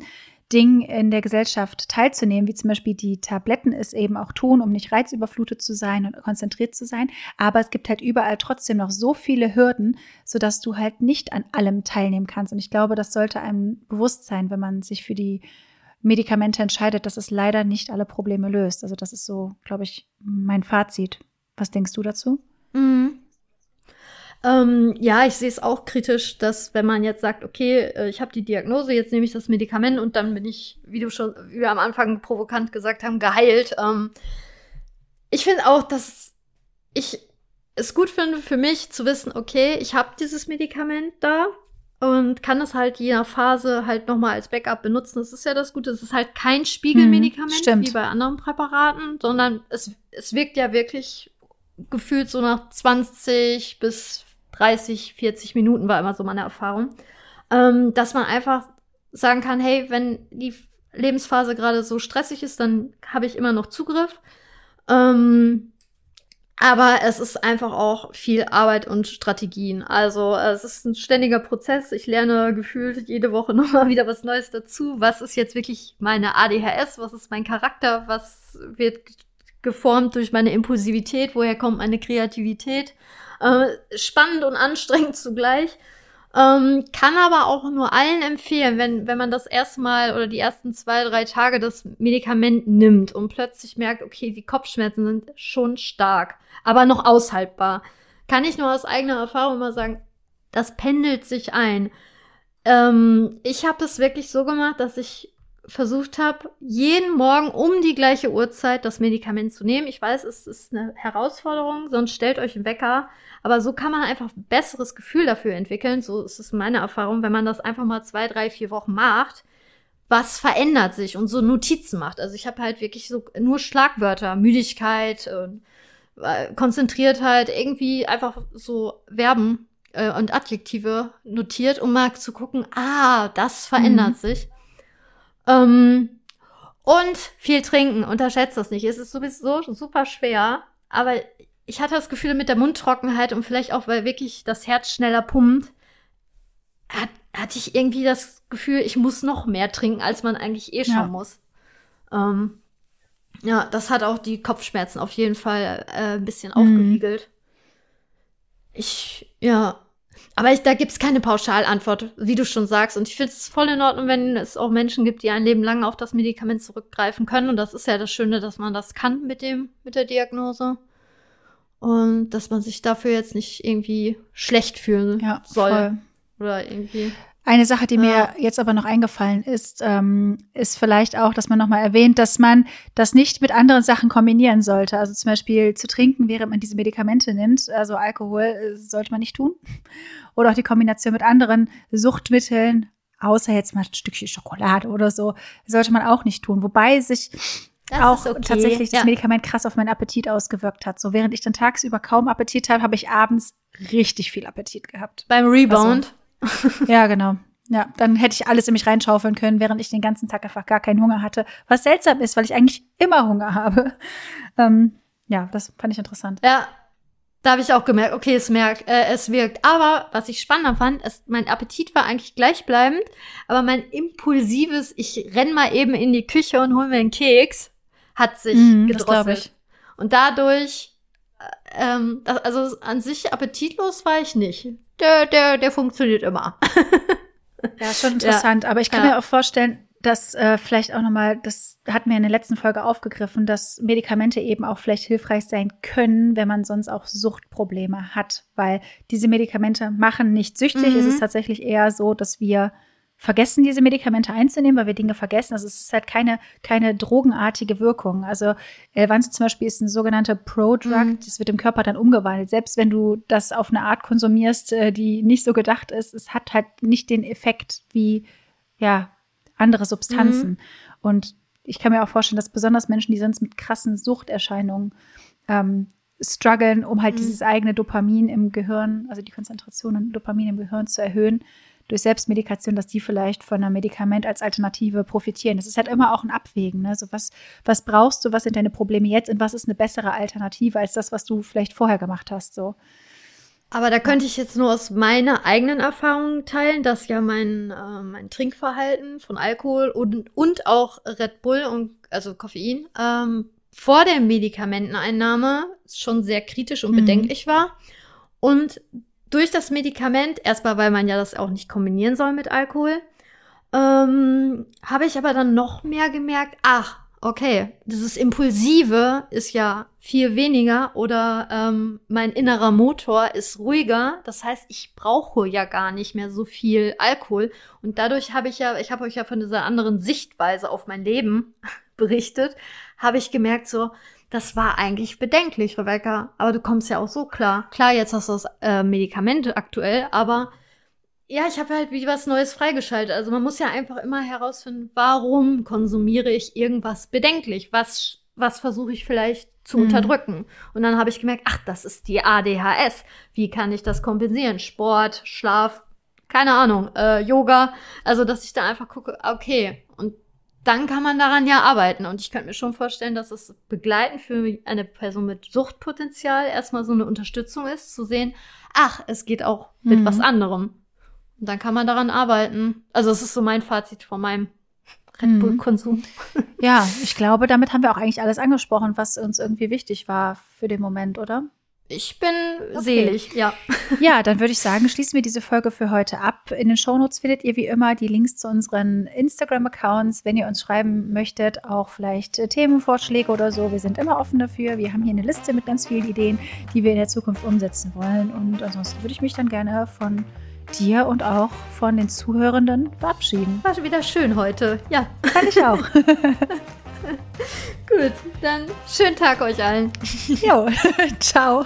S1: Dingen in der Gesellschaft teilzunehmen, wie zum Beispiel die Tabletten es eben auch tun, um nicht reizüberflutet zu sein und konzentriert zu sein. Aber es gibt halt überall trotzdem noch so viele Hürden, sodass du halt nicht an allem teilnehmen kannst. Und ich glaube, das sollte einem bewusst sein, wenn man sich für die Medikamente entscheidet, dass es leider nicht alle Probleme löst. Also das ist so, glaube ich, mein Fazit. Was denkst du dazu?
S2: Mhm. Ähm, ja, ich sehe es auch kritisch, dass wenn man jetzt sagt, okay, äh, ich habe die Diagnose, jetzt nehme ich das Medikament und dann bin ich, wie du schon, wie wir am Anfang provokant gesagt haben, geheilt. Ähm, ich finde auch, dass ich es gut finde für mich zu wissen, okay, ich habe dieses Medikament da und kann es halt je nach Phase halt nochmal als Backup benutzen. Das ist ja das Gute. Es ist halt kein Spiegelmedikament
S1: hm,
S2: wie bei anderen Präparaten, sondern es, es wirkt ja wirklich gefühlt so nach 20 bis 30, 40 Minuten war immer so meine Erfahrung, ähm, dass man einfach sagen kann, hey, wenn die Lebensphase gerade so stressig ist, dann habe ich immer noch Zugriff. Ähm, aber es ist einfach auch viel Arbeit und Strategien. Also es ist ein ständiger Prozess. Ich lerne gefühlt jede Woche nochmal wieder was Neues dazu. Was ist jetzt wirklich meine ADHS? Was ist mein Charakter? Was wird geformt durch meine Impulsivität? Woher kommt meine Kreativität? Äh, spannend und anstrengend zugleich. Ähm, kann aber auch nur allen empfehlen, wenn, wenn man das erstmal oder die ersten zwei, drei Tage das Medikament nimmt und plötzlich merkt, okay, die Kopfschmerzen sind schon stark, aber noch aushaltbar. Kann ich nur aus eigener Erfahrung mal sagen, das pendelt sich ein. Ähm, ich habe es wirklich so gemacht, dass ich versucht habe, jeden Morgen um die gleiche Uhrzeit das Medikament zu nehmen. Ich weiß, es ist eine Herausforderung, sonst stellt euch einen Wecker. Aber so kann man einfach ein besseres Gefühl dafür entwickeln. So ist es meine Erfahrung, wenn man das einfach mal zwei, drei, vier Wochen macht. Was verändert sich und so Notizen macht. Also ich habe halt wirklich so nur Schlagwörter, Müdigkeit, äh, Konzentriertheit, irgendwie einfach so Verben äh, und Adjektive notiert, um mal zu gucken, ah, das verändert mhm. sich. Ähm, und viel trinken, unterschätzt das nicht. Es ist sowieso super schwer, aber ich hatte das Gefühl mit der Mundtrockenheit und vielleicht auch, weil wirklich das Herz schneller pumpt, hat, hatte ich irgendwie das Gefühl, ich muss noch mehr trinken, als man eigentlich eh schon ja. muss. Ähm, ja, das hat auch die Kopfschmerzen auf jeden Fall äh, ein bisschen mhm. aufgewiegelt. Ich, ja, aber ich, da gibt's keine Pauschalantwort, wie du schon sagst. Und ich finde es voll in Ordnung, wenn es auch Menschen gibt, die ein Leben lang auf das Medikament zurückgreifen können. Und das ist ja das Schöne, dass man das kann mit dem, mit der Diagnose. Und dass man sich dafür jetzt nicht irgendwie schlecht fühlen
S1: ja,
S2: soll.
S1: Voll.
S2: Oder irgendwie.
S1: Eine Sache, die mir jetzt aber noch eingefallen ist, ähm, ist vielleicht auch, dass man nochmal erwähnt, dass man das nicht mit anderen Sachen kombinieren sollte. Also zum Beispiel zu trinken, während man diese Medikamente nimmt. Also Alkohol äh, sollte man nicht tun. Oder auch die Kombination mit anderen Suchtmitteln, außer jetzt mal ein Stückchen Schokolade oder so, sollte man auch nicht tun. Wobei sich das auch okay. tatsächlich das ja. Medikament krass auf meinen Appetit ausgewirkt hat. So während ich dann tagsüber kaum Appetit habe, habe ich abends richtig viel Appetit gehabt.
S2: Beim Rebound.
S1: Also, ja, genau. Ja, dann hätte ich alles in mich reinschaufeln können, während ich den ganzen Tag einfach gar keinen Hunger hatte. Was seltsam ist, weil ich eigentlich immer Hunger habe. Ähm, ja, das fand ich interessant.
S2: Ja, da habe ich auch gemerkt, okay, es, merkt, äh, es wirkt. Aber was ich spannender fand, ist, mein Appetit war eigentlich gleichbleibend, aber mein impulsives, ich renn mal eben in die Küche und hol mir einen Keks, hat sich mm, gedrosselt. Und dadurch, äh, ähm, also an sich appetitlos war ich nicht. Der, der, der funktioniert immer.
S1: ja, schon interessant. Ja. Aber ich kann ja. mir auch vorstellen, dass äh, vielleicht auch nochmal, das hatten wir in der letzten Folge aufgegriffen, dass Medikamente eben auch vielleicht hilfreich sein können, wenn man sonst auch Suchtprobleme hat. Weil diese Medikamente machen nicht süchtig. Mhm. Es ist tatsächlich eher so, dass wir vergessen, diese Medikamente einzunehmen, weil wir Dinge vergessen. Also es ist halt keine, keine drogenartige Wirkung. Also Elvanse zum Beispiel ist ein sogenannter Pro-Drug, mhm. das wird im Körper dann umgewandelt. Selbst wenn du das auf eine Art konsumierst, äh, die nicht so gedacht ist, es hat halt nicht den Effekt wie, ja, andere Substanzen. Mhm. Und ich kann mir auch vorstellen, dass besonders Menschen, die sonst mit krassen Suchterscheinungen ähm, strugglen, um halt mhm. dieses eigene Dopamin im Gehirn, also die Konzentration an Dopamin im Gehirn zu erhöhen, durch Selbstmedikation, dass die vielleicht von einem Medikament als Alternative profitieren. Das ist halt immer auch ein Abwägen. Ne? So was, was brauchst du, was sind deine Probleme jetzt und was ist eine bessere Alternative als das, was du vielleicht vorher gemacht hast. So.
S2: Aber da könnte ich jetzt nur aus meiner eigenen Erfahrung teilen, dass ja mein, äh, mein Trinkverhalten von Alkohol und, und auch Red Bull und also Koffein ähm, vor der Medikamenteneinnahme schon sehr kritisch und mhm. bedenklich war. Und durch das Medikament, erstmal weil man ja das auch nicht kombinieren soll mit Alkohol, ähm, habe ich aber dann noch mehr gemerkt, ach, okay, dieses Impulsive ist ja viel weniger oder ähm, mein innerer Motor ist ruhiger. Das heißt, ich brauche ja gar nicht mehr so viel Alkohol. Und dadurch habe ich ja, ich habe euch ja von dieser anderen Sichtweise auf mein Leben berichtet, habe ich gemerkt so, das war eigentlich bedenklich, Rebecca. Aber du kommst ja auch so klar. Klar, jetzt hast du das äh, Medikament aktuell, aber ja, ich habe halt wie was Neues freigeschaltet. Also man muss ja einfach immer herausfinden, warum konsumiere ich irgendwas bedenklich? Was, was versuche ich vielleicht zu mhm. unterdrücken? Und dann habe ich gemerkt, ach, das ist die ADHS. Wie kann ich das kompensieren? Sport, Schlaf, keine Ahnung, äh, Yoga. Also, dass ich da einfach gucke, okay. Und dann kann man daran ja arbeiten. Und ich könnte mir schon vorstellen, dass es begleitend für eine Person mit Suchtpotenzial erstmal so eine Unterstützung ist, zu sehen, ach, es geht auch mit mhm. was anderem. Und dann kann man daran arbeiten. Also es ist so mein Fazit von meinem Red mhm. Bull-Konsum.
S1: Ja, ich glaube, damit haben wir auch eigentlich alles angesprochen, was uns irgendwie wichtig war für den Moment, oder?
S2: Ich bin okay. selig, ja.
S1: Ja, dann würde ich sagen, schließen wir diese Folge für heute ab. In den Shownotes findet ihr wie immer die Links zu unseren Instagram-Accounts, wenn ihr uns schreiben möchtet, auch vielleicht äh, Themenvorschläge oder so. Wir sind immer offen dafür. Wir haben hier eine Liste mit ganz vielen Ideen, die wir in der Zukunft umsetzen wollen. Und ansonsten würde ich mich dann gerne von dir und auch von den Zuhörenden verabschieden.
S2: War schon wieder schön heute. Ja.
S1: Kann ich auch.
S2: Gut, dann schönen Tag euch allen.
S1: Jo, ciao.